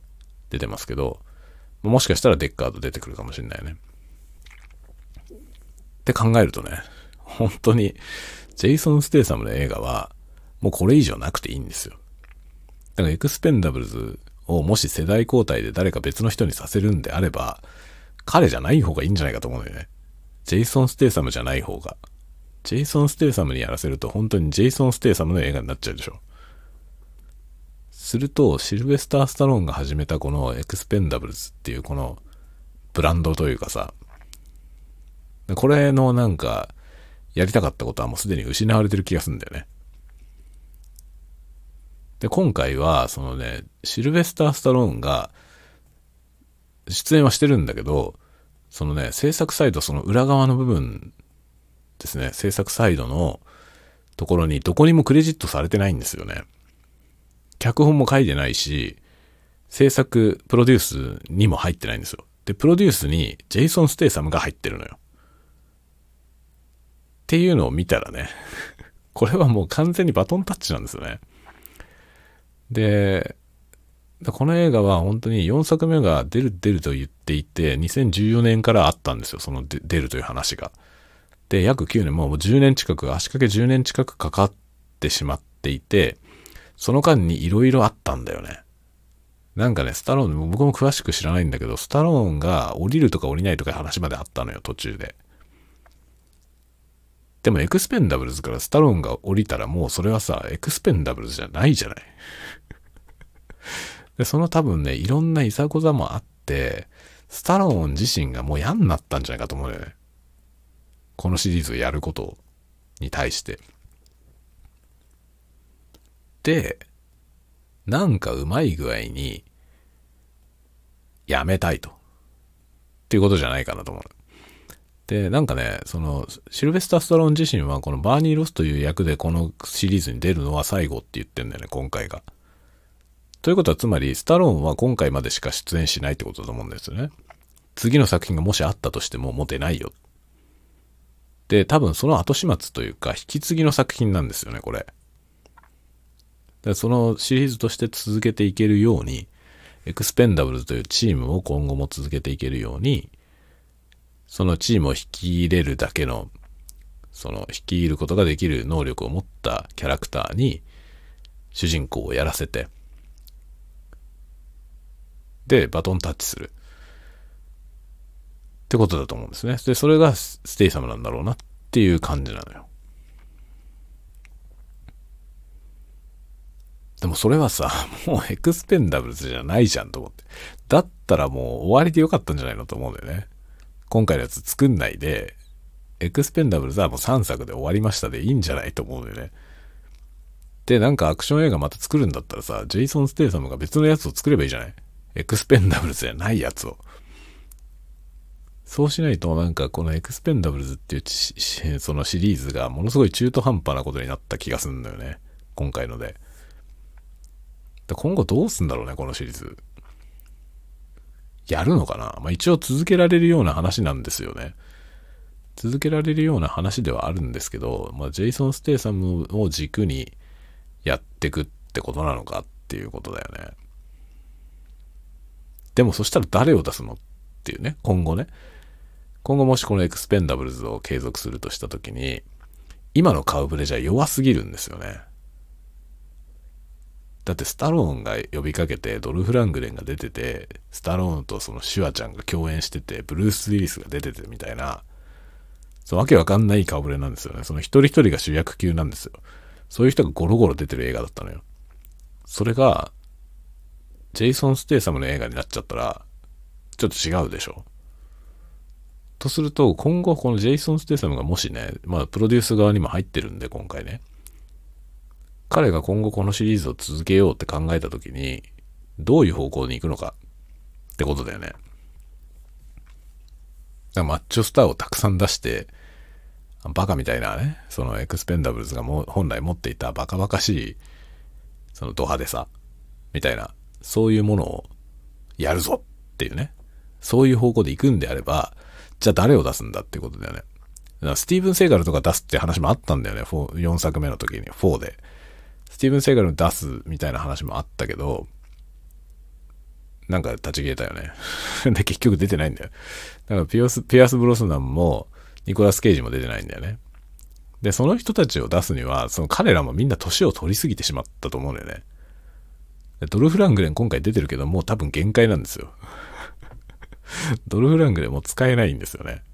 A: 出てますけど、もしかしたらデッカード出てくるかもしれないね。って考えるとね、本当に、ジェイソン・ステイサムの映画は、もうこれ以上なくていいんですよ。だからエクスペンダブルズをもし世代交代で誰か別の人にさせるんであれば、彼じゃない方がいいんじゃないかと思うんだよね。ジェイソン・ステイサムじゃない方が。ジェイソン・ステイサムにやらせると本当にジェイソン・ステイサムの映画になっちゃうでしょ。すると、シルベスター・スタローンが始めたこのエクスペンダブルズっていうこのブランドというかさ、これのなんか、やりたかったことはもうすでに失われてる気がするんだよね。で、今回は、そのね、シルベスター・スタローンが、出演はしてるんだけど、そのね、制作サイド、その裏側の部分ですね、制作サイドのところにどこにもクレジットされてないんですよね。脚本も書いてないし、制作、プロデュースにも入ってないんですよ。で、プロデュースにジェイソン・ステイサムが入ってるのよ。っていうのを見たらね、(laughs) これはもう完全にバトンタッチなんですよね。で、この映画は本当に4作目が出る出ると言っていて、2014年からあったんですよ、その出るという話が。で、約9年、もう10年近く、足掛け10年近くかかってしまっていて、その間に色々あったんだよね。なんかね、スタローン、僕も詳しく知らないんだけど、スタローンが降りるとか降りないとか話まであったのよ、途中で。でもエクスペンダブルズからスタローンが降りたらもうそれはさ、エクスペンダブルズじゃないじゃない。(laughs) で、その多分ね、いろんないざこざもあって、スタローン自身がもう嫌になったんじゃないかと思うよね。このシリーズをやることに対して。で、なんかうまい具合に、やめたいと。っていうことじゃないかなと思う。で、なんかね、その、シルベスター・スタローン自身はこのバーニー・ロスという役でこのシリーズに出るのは最後って言ってんだよね、今回が。ということはつまり、スタローンは今回までしか出演しないってことだと思うんですよね。次の作品がもしあったとしてももう出ないよ。で、多分その後始末というか、引き継ぎの作品なんですよね、これ。でそのシリーズとして続けていけるように、エクスペンダブルズというチームを今後も続けていけるように、そのチームを率いれるだけの、その率いることができる能力を持ったキャラクターに主人公をやらせて、で、バトンタッチする。ってことだと思うんですね。で、それがステイサムなんだろうなっていう感じなのよ。でもそれはさ、もうエクスペンダブルズじゃないじゃんと思って。だったらもう終わりでよかったんじゃないのと思うんだよね。今回のやつ作んないで、エクスペンダブルズはもう3作で終わりましたでいいんじゃないと思うんだよね。で、なんかアクション映画また作るんだったらさ、ジェイソン・ステイサムが別のやつを作ればいいじゃないエクスペンダブルズじゃないやつを。そうしないとなんかこのエクスペンダブルズっていうそのシリーズがものすごい中途半端なことになった気がするんだよね。今回ので。今後どうすんだろうね、このシリーズ。やるのかな？まあ一応続けられるような話なんですよね。続けられるような話ではあるんですけど、まあジェイソン・ステイサムを軸にやってくってことなのかっていうことだよね。でもそしたら誰を出すのっていうね、今後ね。今後もしこのエクスペンダブルズを継続するとしたときに、今の顔ぶれじゃ弱すぎるんですよね。だってスタローンが呼びかけて、ドルフ・ラングレンが出てて、スタローンとそのシュワちゃんが共演してて、ブルース・ウィリスが出ててみたいな、そうわけわかんない顔ぶれなんですよね。その一人一人が主役級なんですよ。そういう人がゴロゴロ出てる映画だったのよ。それが、ジェイソン・ステイサムの映画になっちゃったら、ちょっと違うでしょ。とすると、今後このジェイソン・ステイサムがもしね、まあプロデュース側にも入ってるんで、今回ね。彼が今後このシリーズを続けようって考えた時に、どういう方向に行くのかってことだよね。マッチョスターをたくさん出して、バカみたいなね、そのエクスペンダブルズがも本来持っていたバカバカしい、そのド派手さ、みたいな、そういうものをやるぞっていうね。そういう方向で行くんであれば、じゃあ誰を出すんだってことだよね。スティーブン・セーガルとか出すって話もあったんだよね。4作目の時に、4で。スティーブン・セーガルの出すみたいな話もあったけど、なんか立ち消えたよね。(laughs) で、結局出てないんだよ。だからピアス、ピアス・ブロスナムも、ニコラス・ケイジも出てないんだよね。で、その人たちを出すには、その彼らもみんな年を取りすぎてしまったと思うんだよね。ドルフ・ラングレン今回出てるけど、もう多分限界なんですよ。(laughs) ドルフ・ラングレンも使えないんですよね。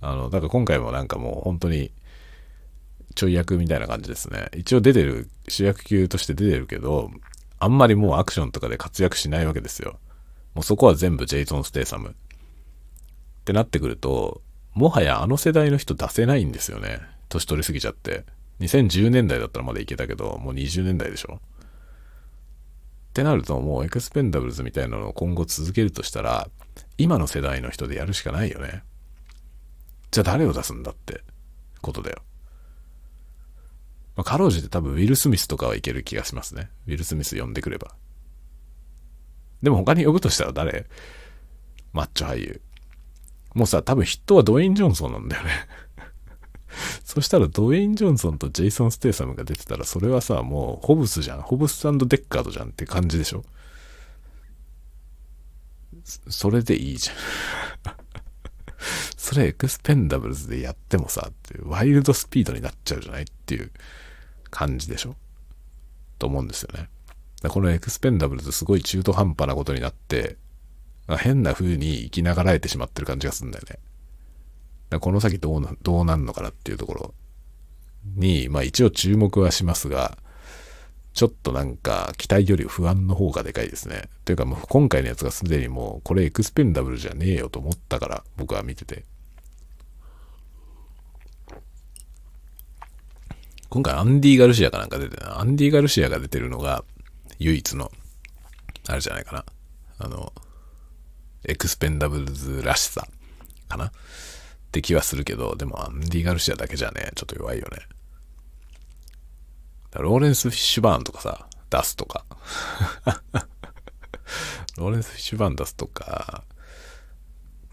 A: あの、だから今回もなんかもう本当に、ちょい役みたいな感じですね。一応出てる、主役級として出てるけど、あんまりもうアクションとかで活躍しないわけですよ。もうそこは全部ジェイソン・ステイサム。ってなってくると、もはやあの世代の人出せないんですよね。年取りすぎちゃって。2010年代だったらまだいけたけど、もう20年代でしょ。ってなるともうエクスペンダブルズみたいなのを今後続けるとしたら、今の世代の人でやるしかないよね。じゃあ誰を出すんだってことだよ。まあ、かろうじて多分ウィル・スミスとかはいける気がしますね。ウィル・スミス呼んでくれば。でも他に呼ぶとしたら誰？マッチョ俳優。もうさ、多分筆頭はドウェイン・ジョンソンなんだよね (laughs) そしたらドウェイン・ジョンソンとジェイソン・ステイサムが出てたら、それはさ、もうホブスじゃん。ホブスデッカードじゃんって感じでしょそれでいいじゃん (laughs) それエクスペンダブルズでやってもさ、ワイルドスピードになっちゃうじゃないっていう感じでしょ？と思うんですよね。このエクスペンダブルズすごい中途半端なことになって、変な風に生きながらえてしまってる感じがするんだよね。この先どうな、どうなんのかなっていうところに、まあ一応注目はしますが、ちょっとなんか期待より不安の方がでかいですね。というかもう今回のやつがすでにもうこれエクスペンダブルじゃねえよと思ったから僕は見てて。今回アンディ・ガルシアかなんか出てるアンディ・ガルシアが出てるのが唯一の、あれじゃないかな。あの、エクスペンダブルズらしさかなって気はするけど、でもアンディ・ガルシアだけじゃね、ちょっと弱いよね。ローレンス・フィッシュバーンとかさ、出すとか。(laughs) ローレンス・フィッシュバーン出すとか、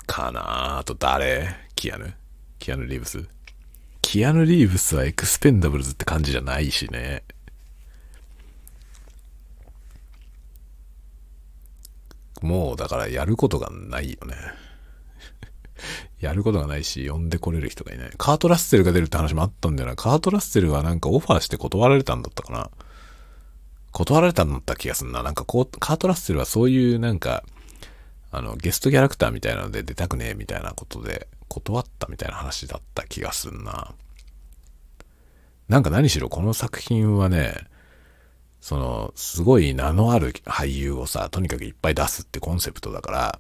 A: かなあと誰？キアヌ？キアヌ・リーブス？キアヌ・リーブスはエクスペンダブルズって感じじゃないしね。もうだからやることがないよね。(laughs) やることがないし、呼んでこれる人がいない。カート・ラッセルが出るって話もあったんだよな。カート・ラッセルはなんかオファーして断られたんだったかな。断られたんだった気がすんな。なんかこう、カート・ラッセルはそういうなんか、あの、ゲストキャラクターみたいなので出たくねえみたいなことで断ったみたいな話だった気がすんな。なんか何しろこの作品はね、その、すごい名のある俳優をさ、とにかくいっぱい出すってコンセプトだから、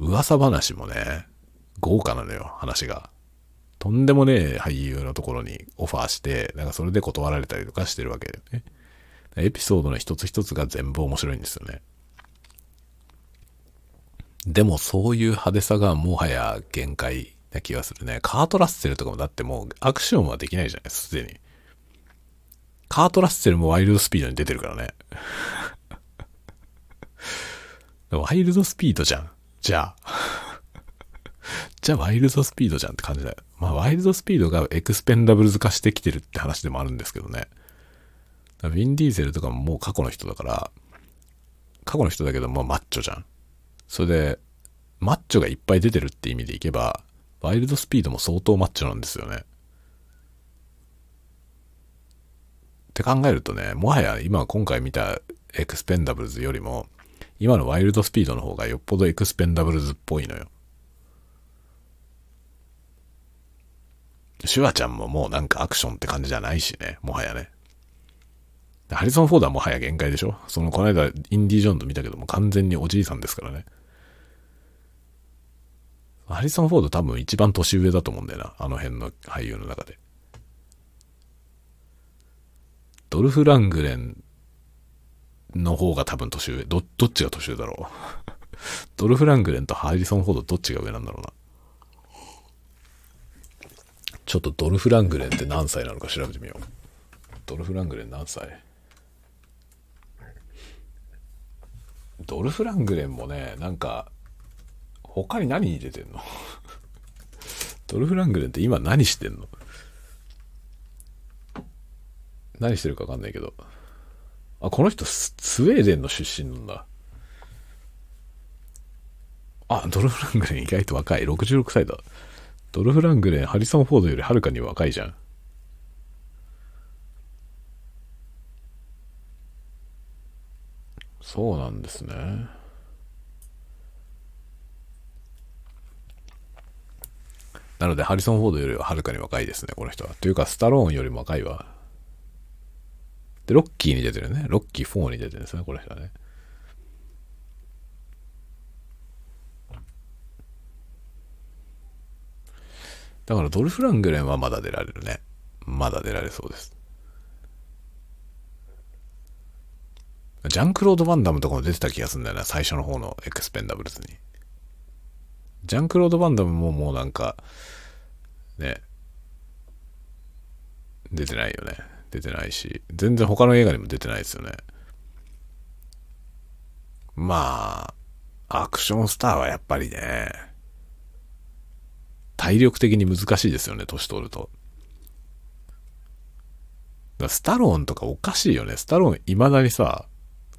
A: 噂話もね、豪華なのよ、話が。とんでもねえ俳優のところにオファーして、なんかそれで断られたりとかしてるわけだよね。エピソードの一つ一つが全部面白いんですよね。でもそういう派手さがもはや限界な気がするね。カート・ラッセルとかもだってもうアクションはできないじゃないすでに。カート・ラッセルもワイルドスピードに出てるからね。(laughs) ワイルドスピードじゃん。じゃあ。(laughs) じゃあワイルドスピードじゃんって感じだよ。まあワイルドスピードがエクスペンダブルズ化してきてるって話でもあるんですけどね。ウィン・ディーゼルとかももう過去の人だから、過去の人だけどもマッチョじゃん。それで、マッチョがいっぱい出てるって意味でいけば、ワイルドスピードも相当マッチョなんですよね。って考えるとね、もはや今今回見たエクスペンダブルズよりも、今のワイルドスピードの方がよっぽどエクスペンダブルズっぽいのよ。シュワちゃんももうなんかアクションって感じじゃないしね、もはやね。ハリソン・フォードはもはや限界でしょその、この間、インディ・ジョーンズ見たけども、完全におじいさんですからね。ハリソン・フォード多分一番年上だと思うんだよな。あの辺の俳優の中で。ドルフ・ラングレンの方が多分年上。ど、どっちが年上だろう？(laughs) ドルフ・ラングレンとハリソン・フォードどっちが上なんだろうな？ちょっとドルフ・ラングレンって何歳なのか調べてみよう。ドルフ・ラングレン何歳？ドルフ・ラングレンもね、なんか、他に何に出てんの？(laughs) ドルフ・ラングレンって今何してんの？何してるかわかんないけど。あ、この人ス、スウェーデンの出身なんだ。あ、ドルフ・ラングレン意外と若い。66歳だ。ドルフ・ラングレン、ハリソン・フォードよりはるかに若いじゃん。そうなんですね。なので、ハリソン・フォードよりははるかに若いですね、この人は。というか、スタローンよりも若いわ。で、ロッキーに出てるね。ロッキー4に出てるんですね、この人はね。だから、ドルフ・ラングレンはまだ出られるね。まだ出られそうです。ジャンクロード・バンダムとかも出てた気がするんだよな、最初の方のエクスペンダブルズに。ジャンクロード・バンダムももうなんか、ね、出てないよね。出てないし、全然他の映画にも出てないですよね。まあ、アクションスターはやっぱりね、体力的に難しいですよね、年取ると。だスタローンとかおかしいよね。スタローン未だにさ、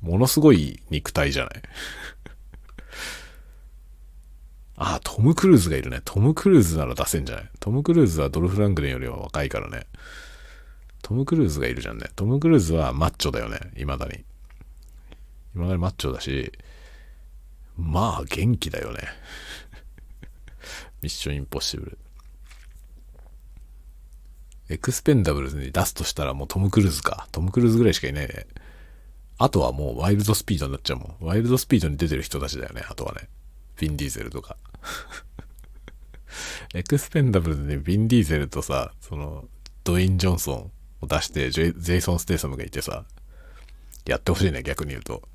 A: ものすごい肉体じゃない？あ、トム・クルーズがいるね。トム・クルーズなら出せんじゃない？トム・クルーズはドルフ・ラングレンよりは若いからね。トム・クルーズがいるじゃんね。トム・クルーズはマッチョだよね。未だに。未だにマッチョだし、まあ元気だよね。(laughs) ミッション・インポッシブル。エクスペンダブルズに出すとしたらもうトム・クルーズか。トム・クルーズぐらいしかいないね。あとはもうワイルドスピードになっちゃうもん。ワイルドスピードに出てる人たちだよね。あとはね。ヴィン・ディーゼルとか。(laughs) エクスペンダブルでヴィン・ディーゼルとさ、その、ドイン・ジョンソンを出してジェイソン・ステイサムがいてさ、やってほしいね、逆に言うと。(laughs)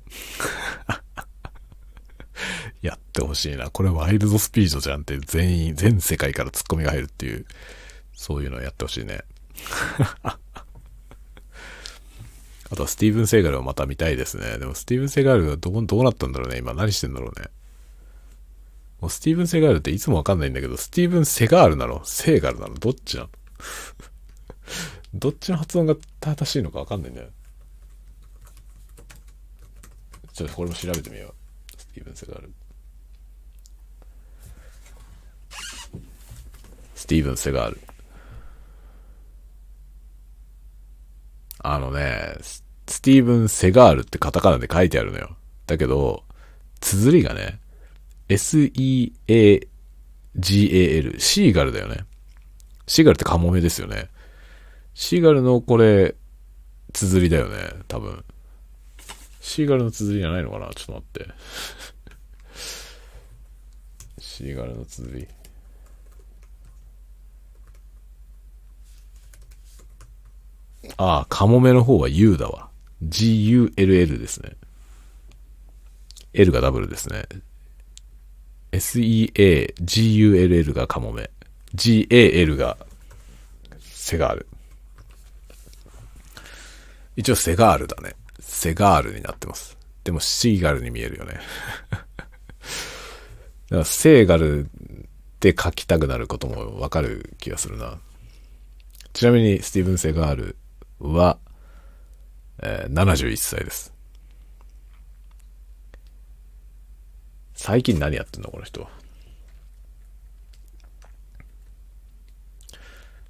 A: やってほしいな。これワイルドスピードじゃんって全員、全世界からツッコミが入るっていう、そういうのをやってほしいね。(laughs) あとはスティーブン・セーガルをまた見たいですね。でもスティーブン・セーガルがどう、どうなったんだろうね。今何してんだろうね。もうスティーブン・セガールっていつもわかんないんだけど、スティーブン・セガールなの？セーガルなの？どっちなの？どっちの発音が正しいのかわかんないんだよ。ちょっとこれも調べてみよう。スティーブン・セガール。スティーブン・セガール。あのね、スティーブン・セガールってカタカナで書いてあるのよ。だけど、綴りがね、S-E-A-G-A-L、シーガルだよね。シーガルってカモメですよね。シーガルのこれ、綴りだよね、多分。シーガルの綴りじゃないのかな？ちょっと待って。(laughs) シーガルの綴り。ああ、カモメの方は U だわ。G-U-L-L ですね。L がダブルですね。S-E-A-G-U-L-L がカモメ。G-A-L がセガール。一応セガールだね。セガールになってます。でもシーガルに見えるよね。(laughs) だからセーガルって書きたくなることもわかる気がするな。ちなみにスティーブン・セガールは、えー、71歳です。最近何やってんのこの人。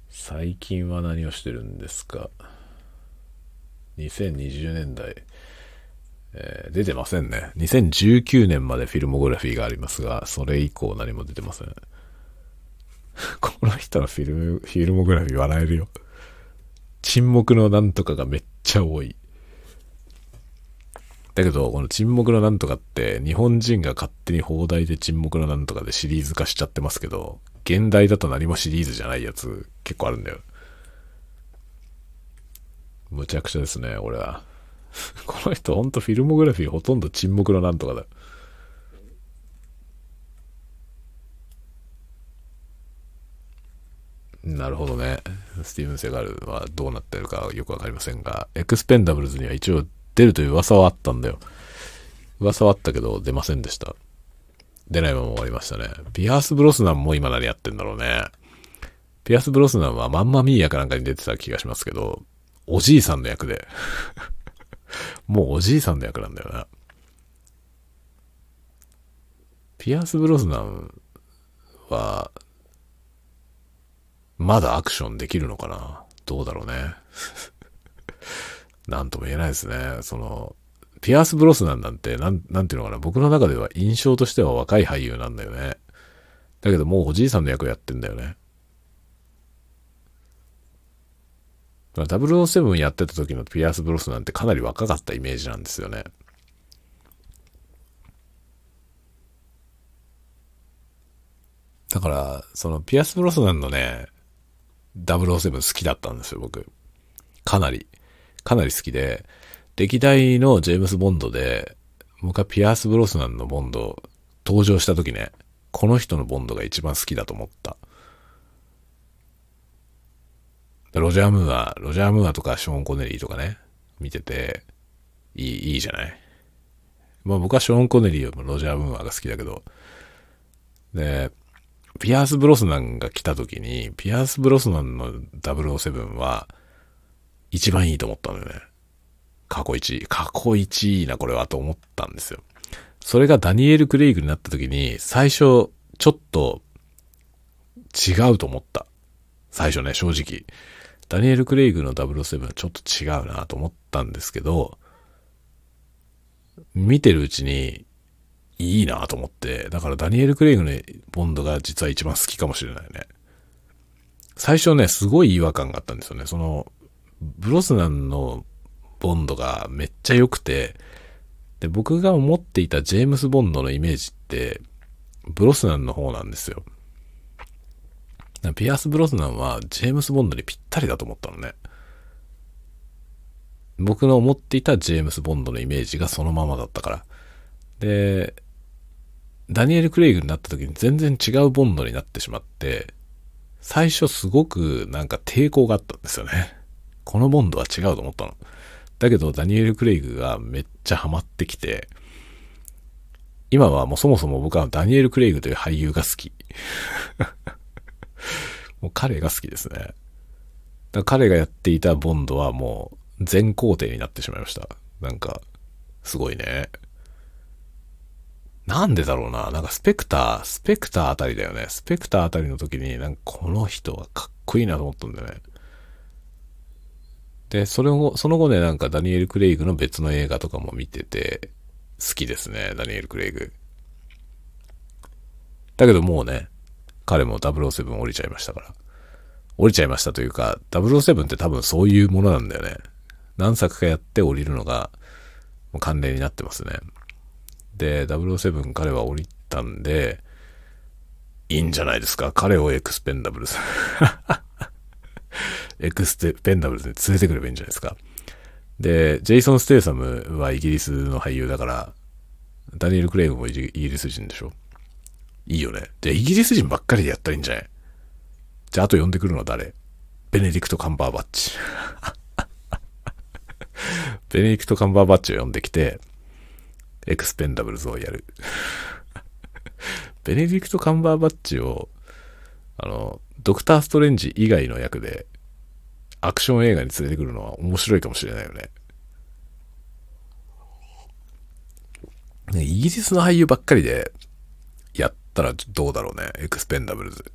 A: 最近は何をしてるんですか？2020年代、えー、出てませんね。2019年までフィルモグラフィーがありますが、それ以降何も出てません。(laughs) この人のフィルム、フィルモグラフィー笑えるよ。沈黙のなんとかがめっちゃ多い。だけど、この沈黙のなんとかって、日本人が勝手に放題で沈黙のなんとかでシリーズ化しちゃってますけど、現代だと何もシリーズじゃないやつ結構あるんだよ。むちゃくちゃですね、俺は。(laughs) この人ほんとフィルモグラフィーほとんど沈黙のなんとかだ。なるほどね。スティーブン・セガールはどうなってるかよくわかりませんが、エクスペンダブルズには一応出るという噂はあったんだよ。噂はあったけど出ませんでした。出ないまま終わりましたね。ピアース・ブロスナンも今何やってんだろうね。ピアース・ブロスナンはマンマミーヤかなんかに出てた気がしますけど、おじいさんの役で (laughs) もうおじいさんの役なんだよな。ピアース・ブロスナンは、まだアクションできるのかなどうだろうね。なんとも言えないですね。その、ピアース・ブロスナンなんて、なん、なんていうのかな、僕の中では印象としては若い俳優なんだよね。だけどもうおじいさんの役やってんだよね。007やってた時のピアース・ブロスなんてかなり若かったイメージなんですよね。だから、そのピアス・ブロスナンのね、007好きだったんですよ、僕。かなり。かなり好きで、歴代のジェームス・ボンドで、僕はピアース・ブロスナンのボンド登場した時ね、この人のボンドが一番好きだと思った。ロジャー・ムーア、ロジャー・ムーアとかショーン・コネリーとかね、見てて、いい、いいじゃない？まあ僕はショーン・コネリーよりもロジャー・ムーアが好きだけど、で、ピアース・ブロスナンが来た時に、ピアース・ブロスナンの007は、一番いいと思ったんだよね。過去一、過去一いいな、これは、と思ったんですよ。それがダニエル・クレイグになった時に、最初、ちょっと、違うと思った。最初ね、正直。ダニエル・クレイグの007はちょっと違うなと思ったんですけど、見てるうちに、いいなと思って、だからダニエル・クレイグのボンドが実は一番好きかもしれないね。最初ね、すごい違和感があったんですよね。その、ブロスナンのボンドがめっちゃ良くて、で、僕が思っていたジェームス・ボンドのイメージって、ブロスナンの方なんですよ。ピアス・ブロスナンはジェームス・ボンドにぴったりだと思ったのね。僕の思っていたジェームス・ボンドのイメージがそのままだったから。で、ダニエル・クレイグになった時に全然違うボンドになってしまって、最初すごくなんか抵抗があったんですよね。このボンドは違うと思ったの。だけど、ダニエル・クレイグがめっちゃハマってきて、今はもうそもそも僕はダニエル・クレイグという俳優が好き。(laughs) もう彼が好きですね。だ彼がやっていたボンドはもう全工程になってしまいました。なんか、すごいね。なんでだろうな。なんかスペクター、スペクターあたりだよね。スペクターあたりの時に、なんかこの人はかっこいいなと思ったんだよね。で、それを、その後ね、なんかダニエル・クレイグの別の映画とかも見てて、好きですね、ダニエル・クレイグ。だけどもうね、彼も007降りちゃいましたから。降りちゃいましたというか、007って多分そういうものなんだよね。何作かやって降りるのが、もう慣例になってますね。で、007彼は降りたんで、いいんじゃないですか。彼をエクスペンダブルズ。エクスペンダブルズに連れてくればいいんじゃないですか。で、ジェイソン・ステイサムはイギリスの俳優だから、ダニエル・クレイグもイギリス人でしょいいよね。で、イギリス人ばっかりでやったらいいんじゃない？じゃあ、あと呼んでくるのは誰？ベネディクト・カンバーバッチ。(laughs) ベネディクト・カンバーバッチを呼んできて、エクスペンダブルズをやる。(laughs) ベネディクト・カンバーバッチを、あの、ドクター・ストレンジ以外の役で、アクション映画に連れてくるのは面白いかもしれないよね。ね、イギリスの俳優ばっかりでやったらどうだろうね。エクスペンダブルズ。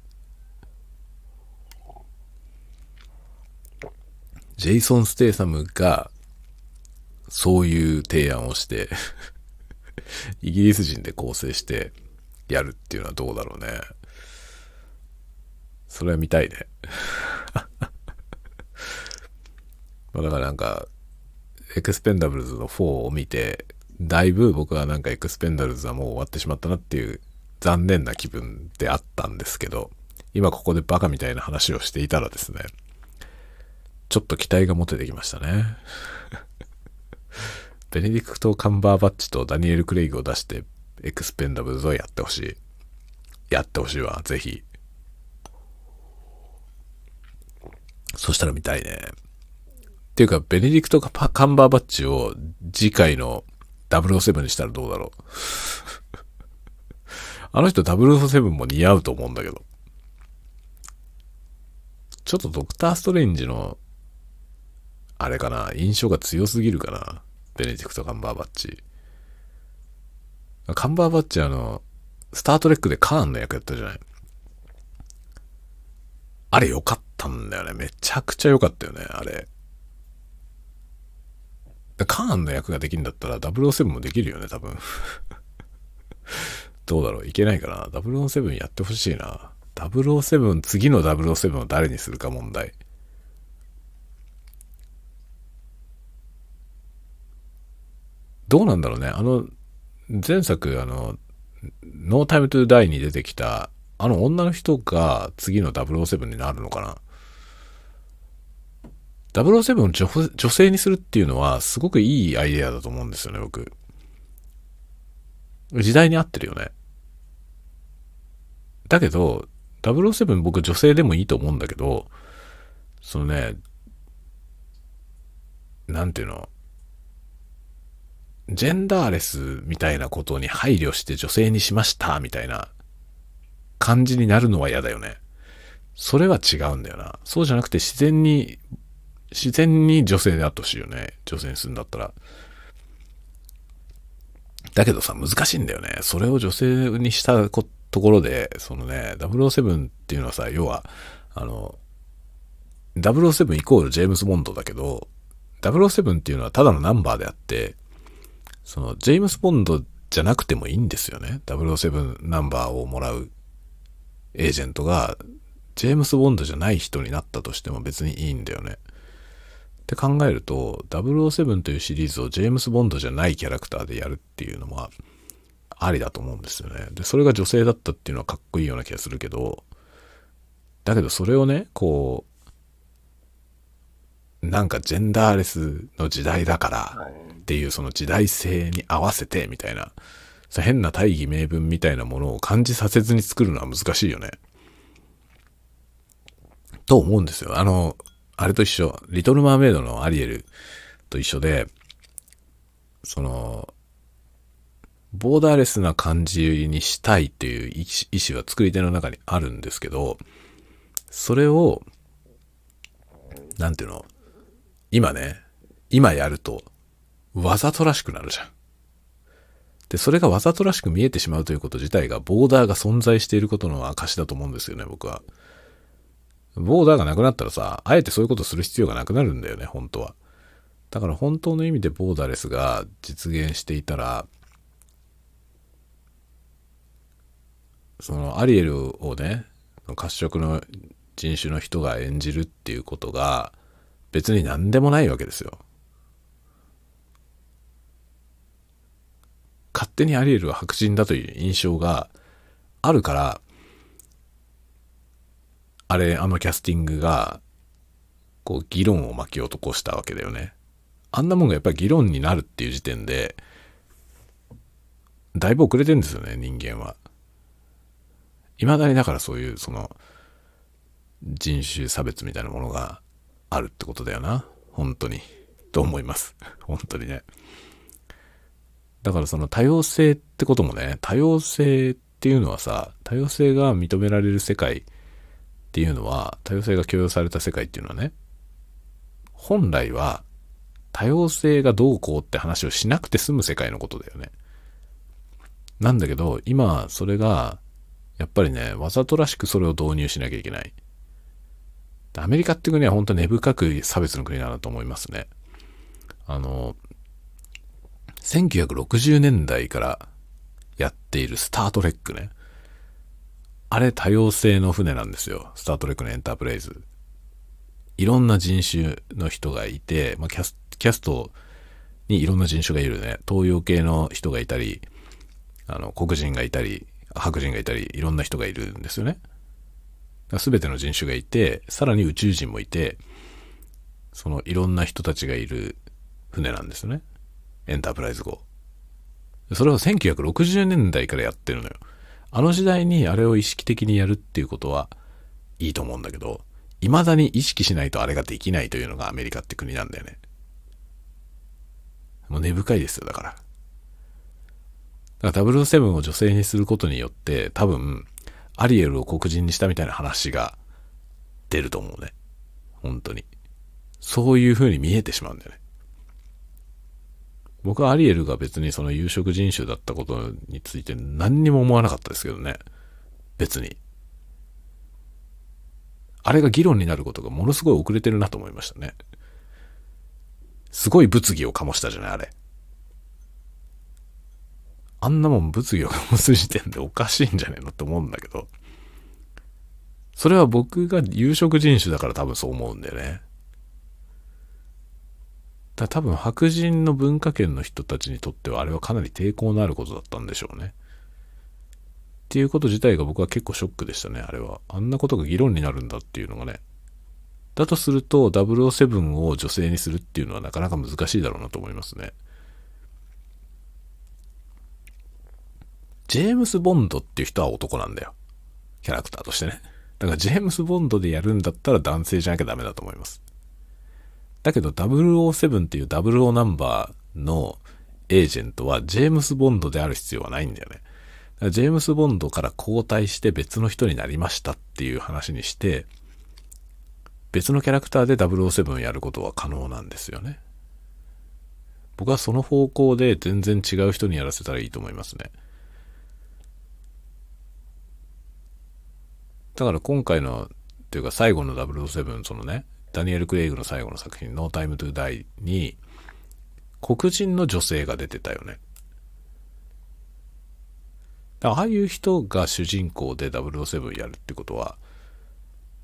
A: ジェイソン・ステイサムがそういう提案をして (laughs) イギリス人で構成してやるっていうのはどうだろうね。それは見たいね。まあだからなんか、エクスペンダブルズの4を見て、だいぶ僕はなんかエクスペンダブルズはもう終わってしまったなっていう残念な気分であったんですけど、今ここでバカみたいな話をしていたらですね、ちょっと期待が持ててきましたね。(laughs) ベネディクト・カンバーバッチとダニエル・クレイグを出して、エクスペンダブルズをやってほしい。やってほしいわ、ぜひ。そしたら見たいね。っていうか、ベネディクト・カンバーバッチを次回の007にしたらどうだろう。(laughs) あの人007も似合うと思うんだけど。ちょっとドクター・ストレンジの、あれかな、印象が強すぎるかな。ベネディクト・カンバーバッチ。カンバーバッチあの、スタートレックでカーンの役やったじゃない。あれ良かったんだよね。めちゃくちゃ良かったよね、あれ。カーンの役ができるんだったら007もできるよね、多分。(laughs) どうだろういけないかな ?007 やってほしいな。007、次の007を誰にするか問題。どうなんだろうね。あの、前作、あの、ノータイムトゥーダイに出てきた、あの女の人が次の007になるのかな007を女女性にするっていうのはすごくいいアイデアだと思うんですよね、僕。時代に合ってるよね。だけど、007僕女性でもいいと思うんだけど、そのね、なんていうの、ジェンダーレスみたいなことに配慮して女性にしましたみたいな感じになるのは嫌だよね。それは違うんだよな。そうじゃなくて自然に、自然に女性であってほしいよね。女性にするんだったら。だけどさ、難しいんだよね。それを女性にしたところで、そのね、007っていうのはさ、要は、あの、007イコールジェームズ・ボンドだけど、007っていうのはただのナンバーであって、その、ジェームス・ボンドじゃなくてもいいんですよね。007ナンバーをもらうエージェントが、ジェームス・ボンドじゃない人になったとしても別にいいんだよね。って考えると、007というシリーズをジェームス・ボンドじゃないキャラクターでやるっていうのは、ありだと思うんですよね。で、それが女性だったっていうのはかっこいいような気がするけど、だけどそれをね、こう、なんかジェンダーレスの時代だからっていうその時代性に合わせてみたいな、変な大義名分みたいなものを感じさせずに作るのは難しいよね。と思うんですよ。あの、あれと一緒。リトル・マーメイドのアリエルと一緒で、その、ボーダーレスな感じにしたいっていう意思は作り手の中にあるんですけど、それを、なんていうの、今ね、今やると、わざとらしくなるじゃん。で、それがわざとらしく見えてしまうということ自体が、ボーダーが存在していることの証だと思うんですよね、僕は。ボーダーがなくなったらさ、あえてそういうことする必要がなくなるんだよね、本当は。だから本当の意味でボーダーレスが実現していたら、そのアリエルをね、褐色の人種の人が演じるっていうことが別に何でもないわけですよ。勝手にアリエルは白人だという印象があるから、あれ、あのキャスティングが、こう、議論を巻き起こしたわけだよね。あんなもんがやっぱり議論になるっていう時点で、だいぶ遅れてるんですよね、人間は。未だにだからそういう、その、人種差別みたいなものがあるってことだよな。本当に。と思います。本当にね。だからその多様性ってこともね、多様性っていうのはさ、多様性が認められる世界っていうのは、多様性が許容された世界っていうのはね、本来は多様性がどうこうって話をしなくて済む世界のことだよね。なんだけど、今それが、やっぱりね、わざとらしくそれを導入しなきゃいけない。アメリカって国は本当根深く差別の国だなと思いますね。あの、1960年代からやっているスタートレックね。あれ多様性の船なんですよ。スタートレックのエンタープライズ。いろんな人種の人がいて、まあ、キャスキャストにいろんな人種がいるね。東洋系の人がいたり、あの、黒人がいたり、白人がいたり、いろんな人がいるんですよね。すべての人種がいて、さらに宇宙人もいて、そのいろんな人たちがいる船なんですね。エンタープライズ号。それは1960年代からやってるのよ。あの時代にあれを意識的にやるっていうことはいいと思うんだけど、未だに意識しないとあれができないというのがアメリカって国なんだよね。もう根深いですよ、だから。だから007を女性にすることによって多分、アリエルを黒人にしたみたいな話が出ると思うね。本当に。そういう風に見えてしまうんだよね。僕はアリエルが別にその有色人種だったことについて何にも思わなかったですけどね。別に。あれが議論になることがものすごい遅れてるなと思いましたね。すごい物議を醸したじゃない、あれ。あんなもん物議を醸す時点でおかしいんじゃねえのって思うんだけど。それは僕が有色人種だから多分そう思うんだよね。だ多分白人の文化圏の人たちにとってはあれはかなり抵抗のあることだったんでしょうね。っていうこと自体が僕は結構ショックでしたね、あれは。あんなことが議論になるんだっていうのがね。だとすると007を女性にするっていうのはなかなか難しいだろうなと思いますね。ジェームス・ボンドっていう人は男なんだよ。キャラクターとしてね。だからジェームス・ボンドでやるんだったら男性じゃなきゃダメだと思います。だけど007っていう00ナンバーのエージェントはジェームス・ボンドである必要はないんだよね。ジェームス・ボンドから交代して別の人になりましたっていう話にして、別のキャラクターで007をやることは可能なんですよね。僕はその方向で全然違う人にやらせたらいいと思いますね。だから今回の、っていうか最後の007、そのね、ダニエル・クレイグの最後の作品、No Time to Die に、黒人の女性が出てたよね。ああいう人が主人公で007やるってことは、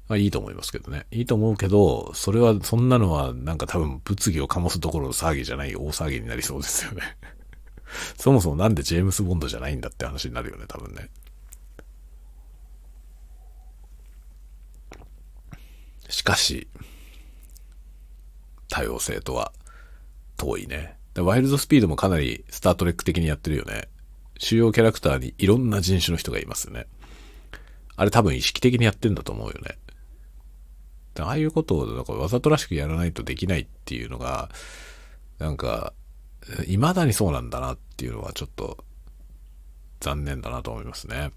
A: まあいいと思いますけどね。いいと思うけど、それは、そんなのはなんか多分物議を醸すところの騒ぎじゃない大騒ぎになりそうですよね (laughs) そもそもなんでジェームス・ボンドじゃないんだって話になるよね、多分ね。しかし、多様性とは遠いね。ワイルドスピードもかなりスタートレック的にやってるよね。主要キャラクターにいろんな人種の人がいますよね。あれ多分意識的にやってんだと思うよね。ああいうことをなんかわざとらしくやらないとできないっていうのが、なんか、未だにそうなんだなっていうのはちょっと残念だなと思いますね。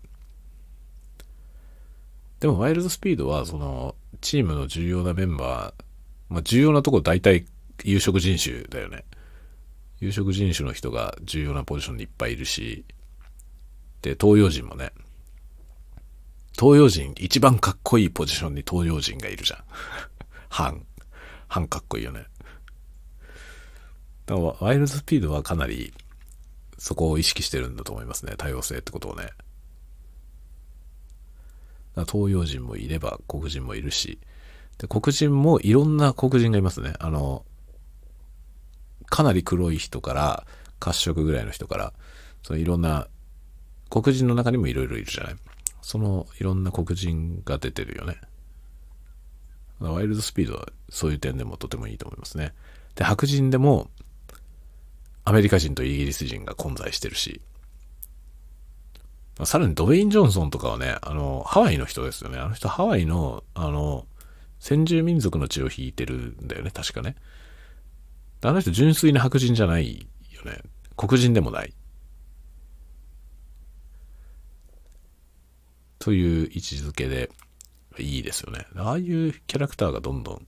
A: でもワイルドスピードはそのチームの重要なメンバーまあ、重要なところ大体有色人種だよね。有色人種の人が重要なポジションにいっぱいいるし、で、東洋人もね、東洋人、一番かっこいいポジションに東洋人がいるじゃん。(laughs) 半。半かっこいいよね。だからワイルドスピードはかなりそこを意識してるんだと思いますね。多様性ってことをね。東洋人もいれば黒人もいるし、で黒人もいろんな黒人がいますね。あの、かなり黒い人から褐色ぐらいの人から、そのいろんな黒人の中にもいろいろいるじゃない。そのいろんな黒人が出てるよね。ワイルドスピードはそういう点でもとてもいいと思いますね。で、白人でもアメリカ人とイギリス人が混在してるし、さらにドウェイン・ジョンソンとかはね、あの、ハワイの人ですよね。あの人ハワイの、あの、先住民族の血を引いてるんだよね、確かね。あの人純粋な白人じゃないよね。黒人でもない。という位置づけでいいですよね。ああいうキャラクターがどんどん、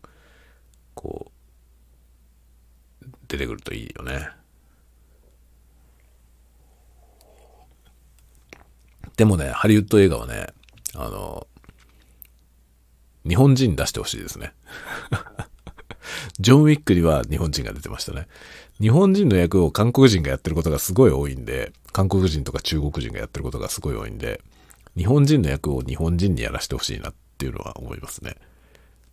A: こう、出てくるといいよね。でもね、ハリウッド映画はね、あの、日本人出してほしいですね。ジョン・ウィックには日本人が出てましたね。日本人の役を韓国人がやってることがすごい多いんで、韓国人とか中国人がやってることがすごい多いんで、日本人の役を日本人にやらせてほしいなっていうのは思いますね。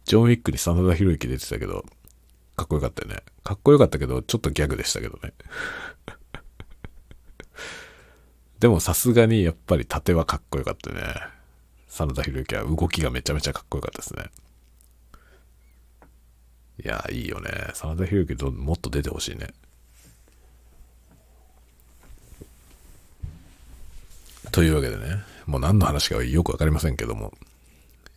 A: ジョン・ウィックに真田広之出てたけど、かっこよかったよね。かっこよかったけど、ちょっとギャグでしたけどね。(laughs) でもさすがにやっぱり盾はかっこよかったね。真田広之は動きがめちゃめちゃかっこよかったですね。いや、いいよね。真田広之もっと出てほしいね。というわけでね、もう何の話かよくわかりませんけども、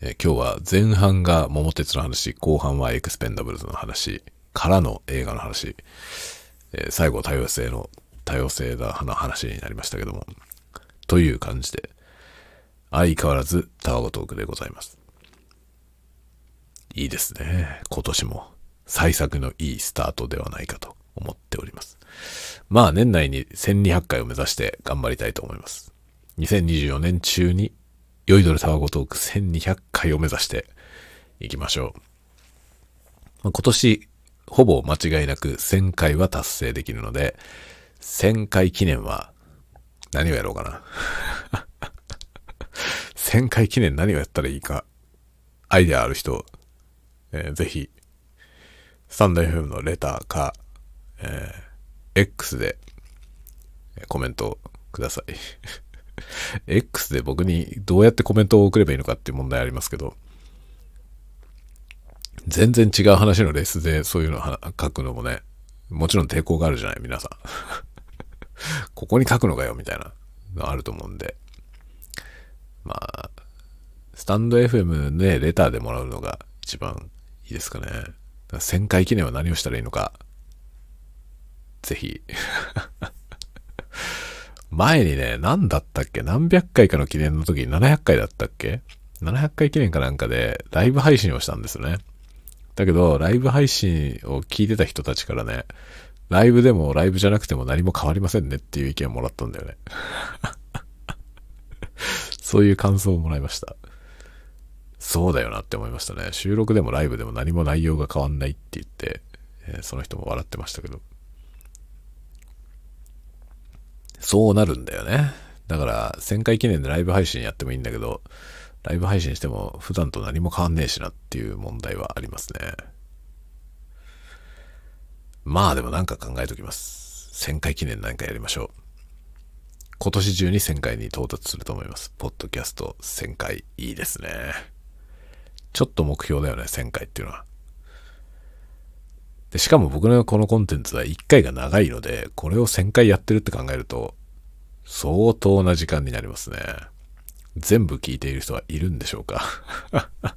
A: え今日は前半が桃鉄の話、後半はエクスペンダブルズの話からの映画の話、え最後多様性の多様性だの話になりましたけども。という感じで、相変わらずタワゴトークでございます。いいですね。今年も幸作のいいスタートではないかと思っております。まあ年内に1200回を目指して頑張りたいと思います。2024年中に酔いどれタワゴトーク1200回を目指していきましょう。まあ、今年ほぼ間違いなく1000回は達成できるので、1000回記念は何をやろうかな。1000回記念何をやったらいいか、アイデアある人、えー、ぜひ、スタンド FM のレターか、えー、X でコメントください。(laughs) X で僕にどうやってコメントを送ればいいのかっていう問題ありますけど、全然違う話のレースでそういうの書くのもね、もちろん抵抗があるじゃない、皆さん。(laughs) ここに書くのかよ、みたいなのあると思うんで。まあ、スタンド FM でレターでもらうのが一番いいですかね。か1000回記念は何をしたらいいのか、ぜひ。(laughs) 前にね、何だったっけ？何百回かの記念の時に700回だったっけ ?700 回記念かなんかでライブ配信をしたんですよね。だけど、ライブ配信を聞いてた人たちからね、ライブでもライブじゃなくても何も変わりませんねっていう意見をもらったんだよね。(laughs) そういう感想をもらいました。そうだよなって思いましたね。収録でもライブでも何も内容が変わんないって言って、えー、その人も笑ってましたけど。そうなるんだよね。だから、1000回記念でライブ配信やってもいいんだけど、ライブ配信しても普段と何も変わんねえしなっていう問題はありますね。まあでもなんか考えときます。1000回記念なんかやりましょう。今年中に1000回に到達すると思います。ポッドキャスト1000回いいですね。ちょっと目標だよね、1000回っていうのは。で、しかも僕のこのコンテンツは1回が長いので、これを1000回やってるって考えると、相当な時間になりますね。全部聞いている人はいるんでしょうか (laughs)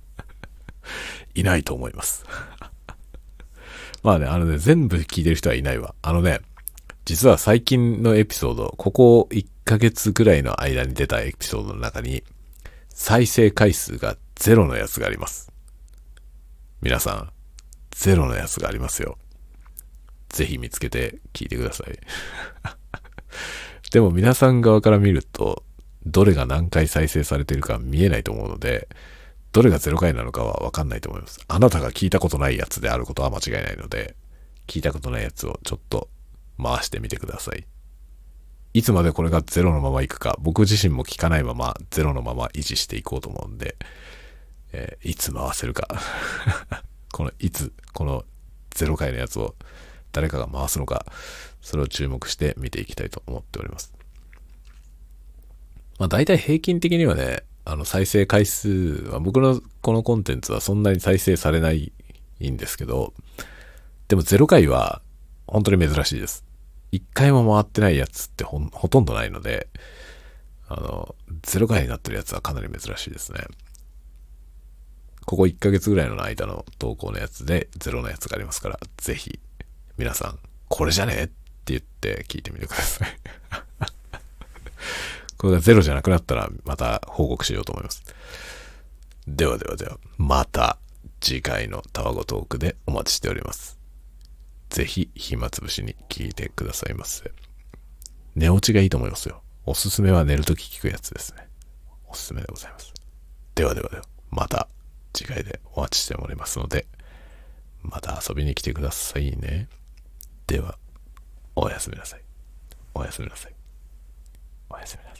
A: いないと思います (laughs) まあね、あのね、全部聞いてる人はいないわ。あのね、実は最近のエピソード、ここ1ヶ月ぐらいの間に出たエピソードの中に、再生回数がゼロのやつがあります。皆さん、ゼロのやつがありますよ。ぜひ見つけて聞いてください。(laughs) でも皆さん側から見ると、どれが何回再生されてるか見えないと思うので、どれが0回なのかはわかんないと思います。あなたが聞いたことないやつであることは間違いないので、聞いたことないやつをちょっと回してみてください。いつまでこれがゼロのままいくか、僕自身も聞かないままゼロのまま維持していこうと思うんで、えー、いつ回せるか (laughs) このいつ、この0回のやつを誰かが回すのか、それを注目して見ていきたいと思っております。まあ大体平均的にはね、あの再生回数は僕のこのコンテンツはそんなに再生されないんですけど、でも0回は本当に珍しいです。一回も回ってないやつってほほとんどないので、あの、0回になってるやつはかなり珍しいですね。ここ1ヶ月ぐらいの間の投稿のやつで0のやつがありますから、ぜひ皆さん、これじゃねって言って聞いてみてください (laughs) これが0じゃなくなったらまた報告しようと思います。ではではでは、また次回のタワゴトークでお待ちしております。ぜひ暇つぶしに聞いてくださいませ。寝落ちがいいと思いますよ。おすすめは寝るとき聞くやつですね。おすすめでございます。ではではでは、また次回でお待ちしておりますので、また遊びに来てくださいね。では、おやすみなさい。おやすみなさい。おやすみなさい。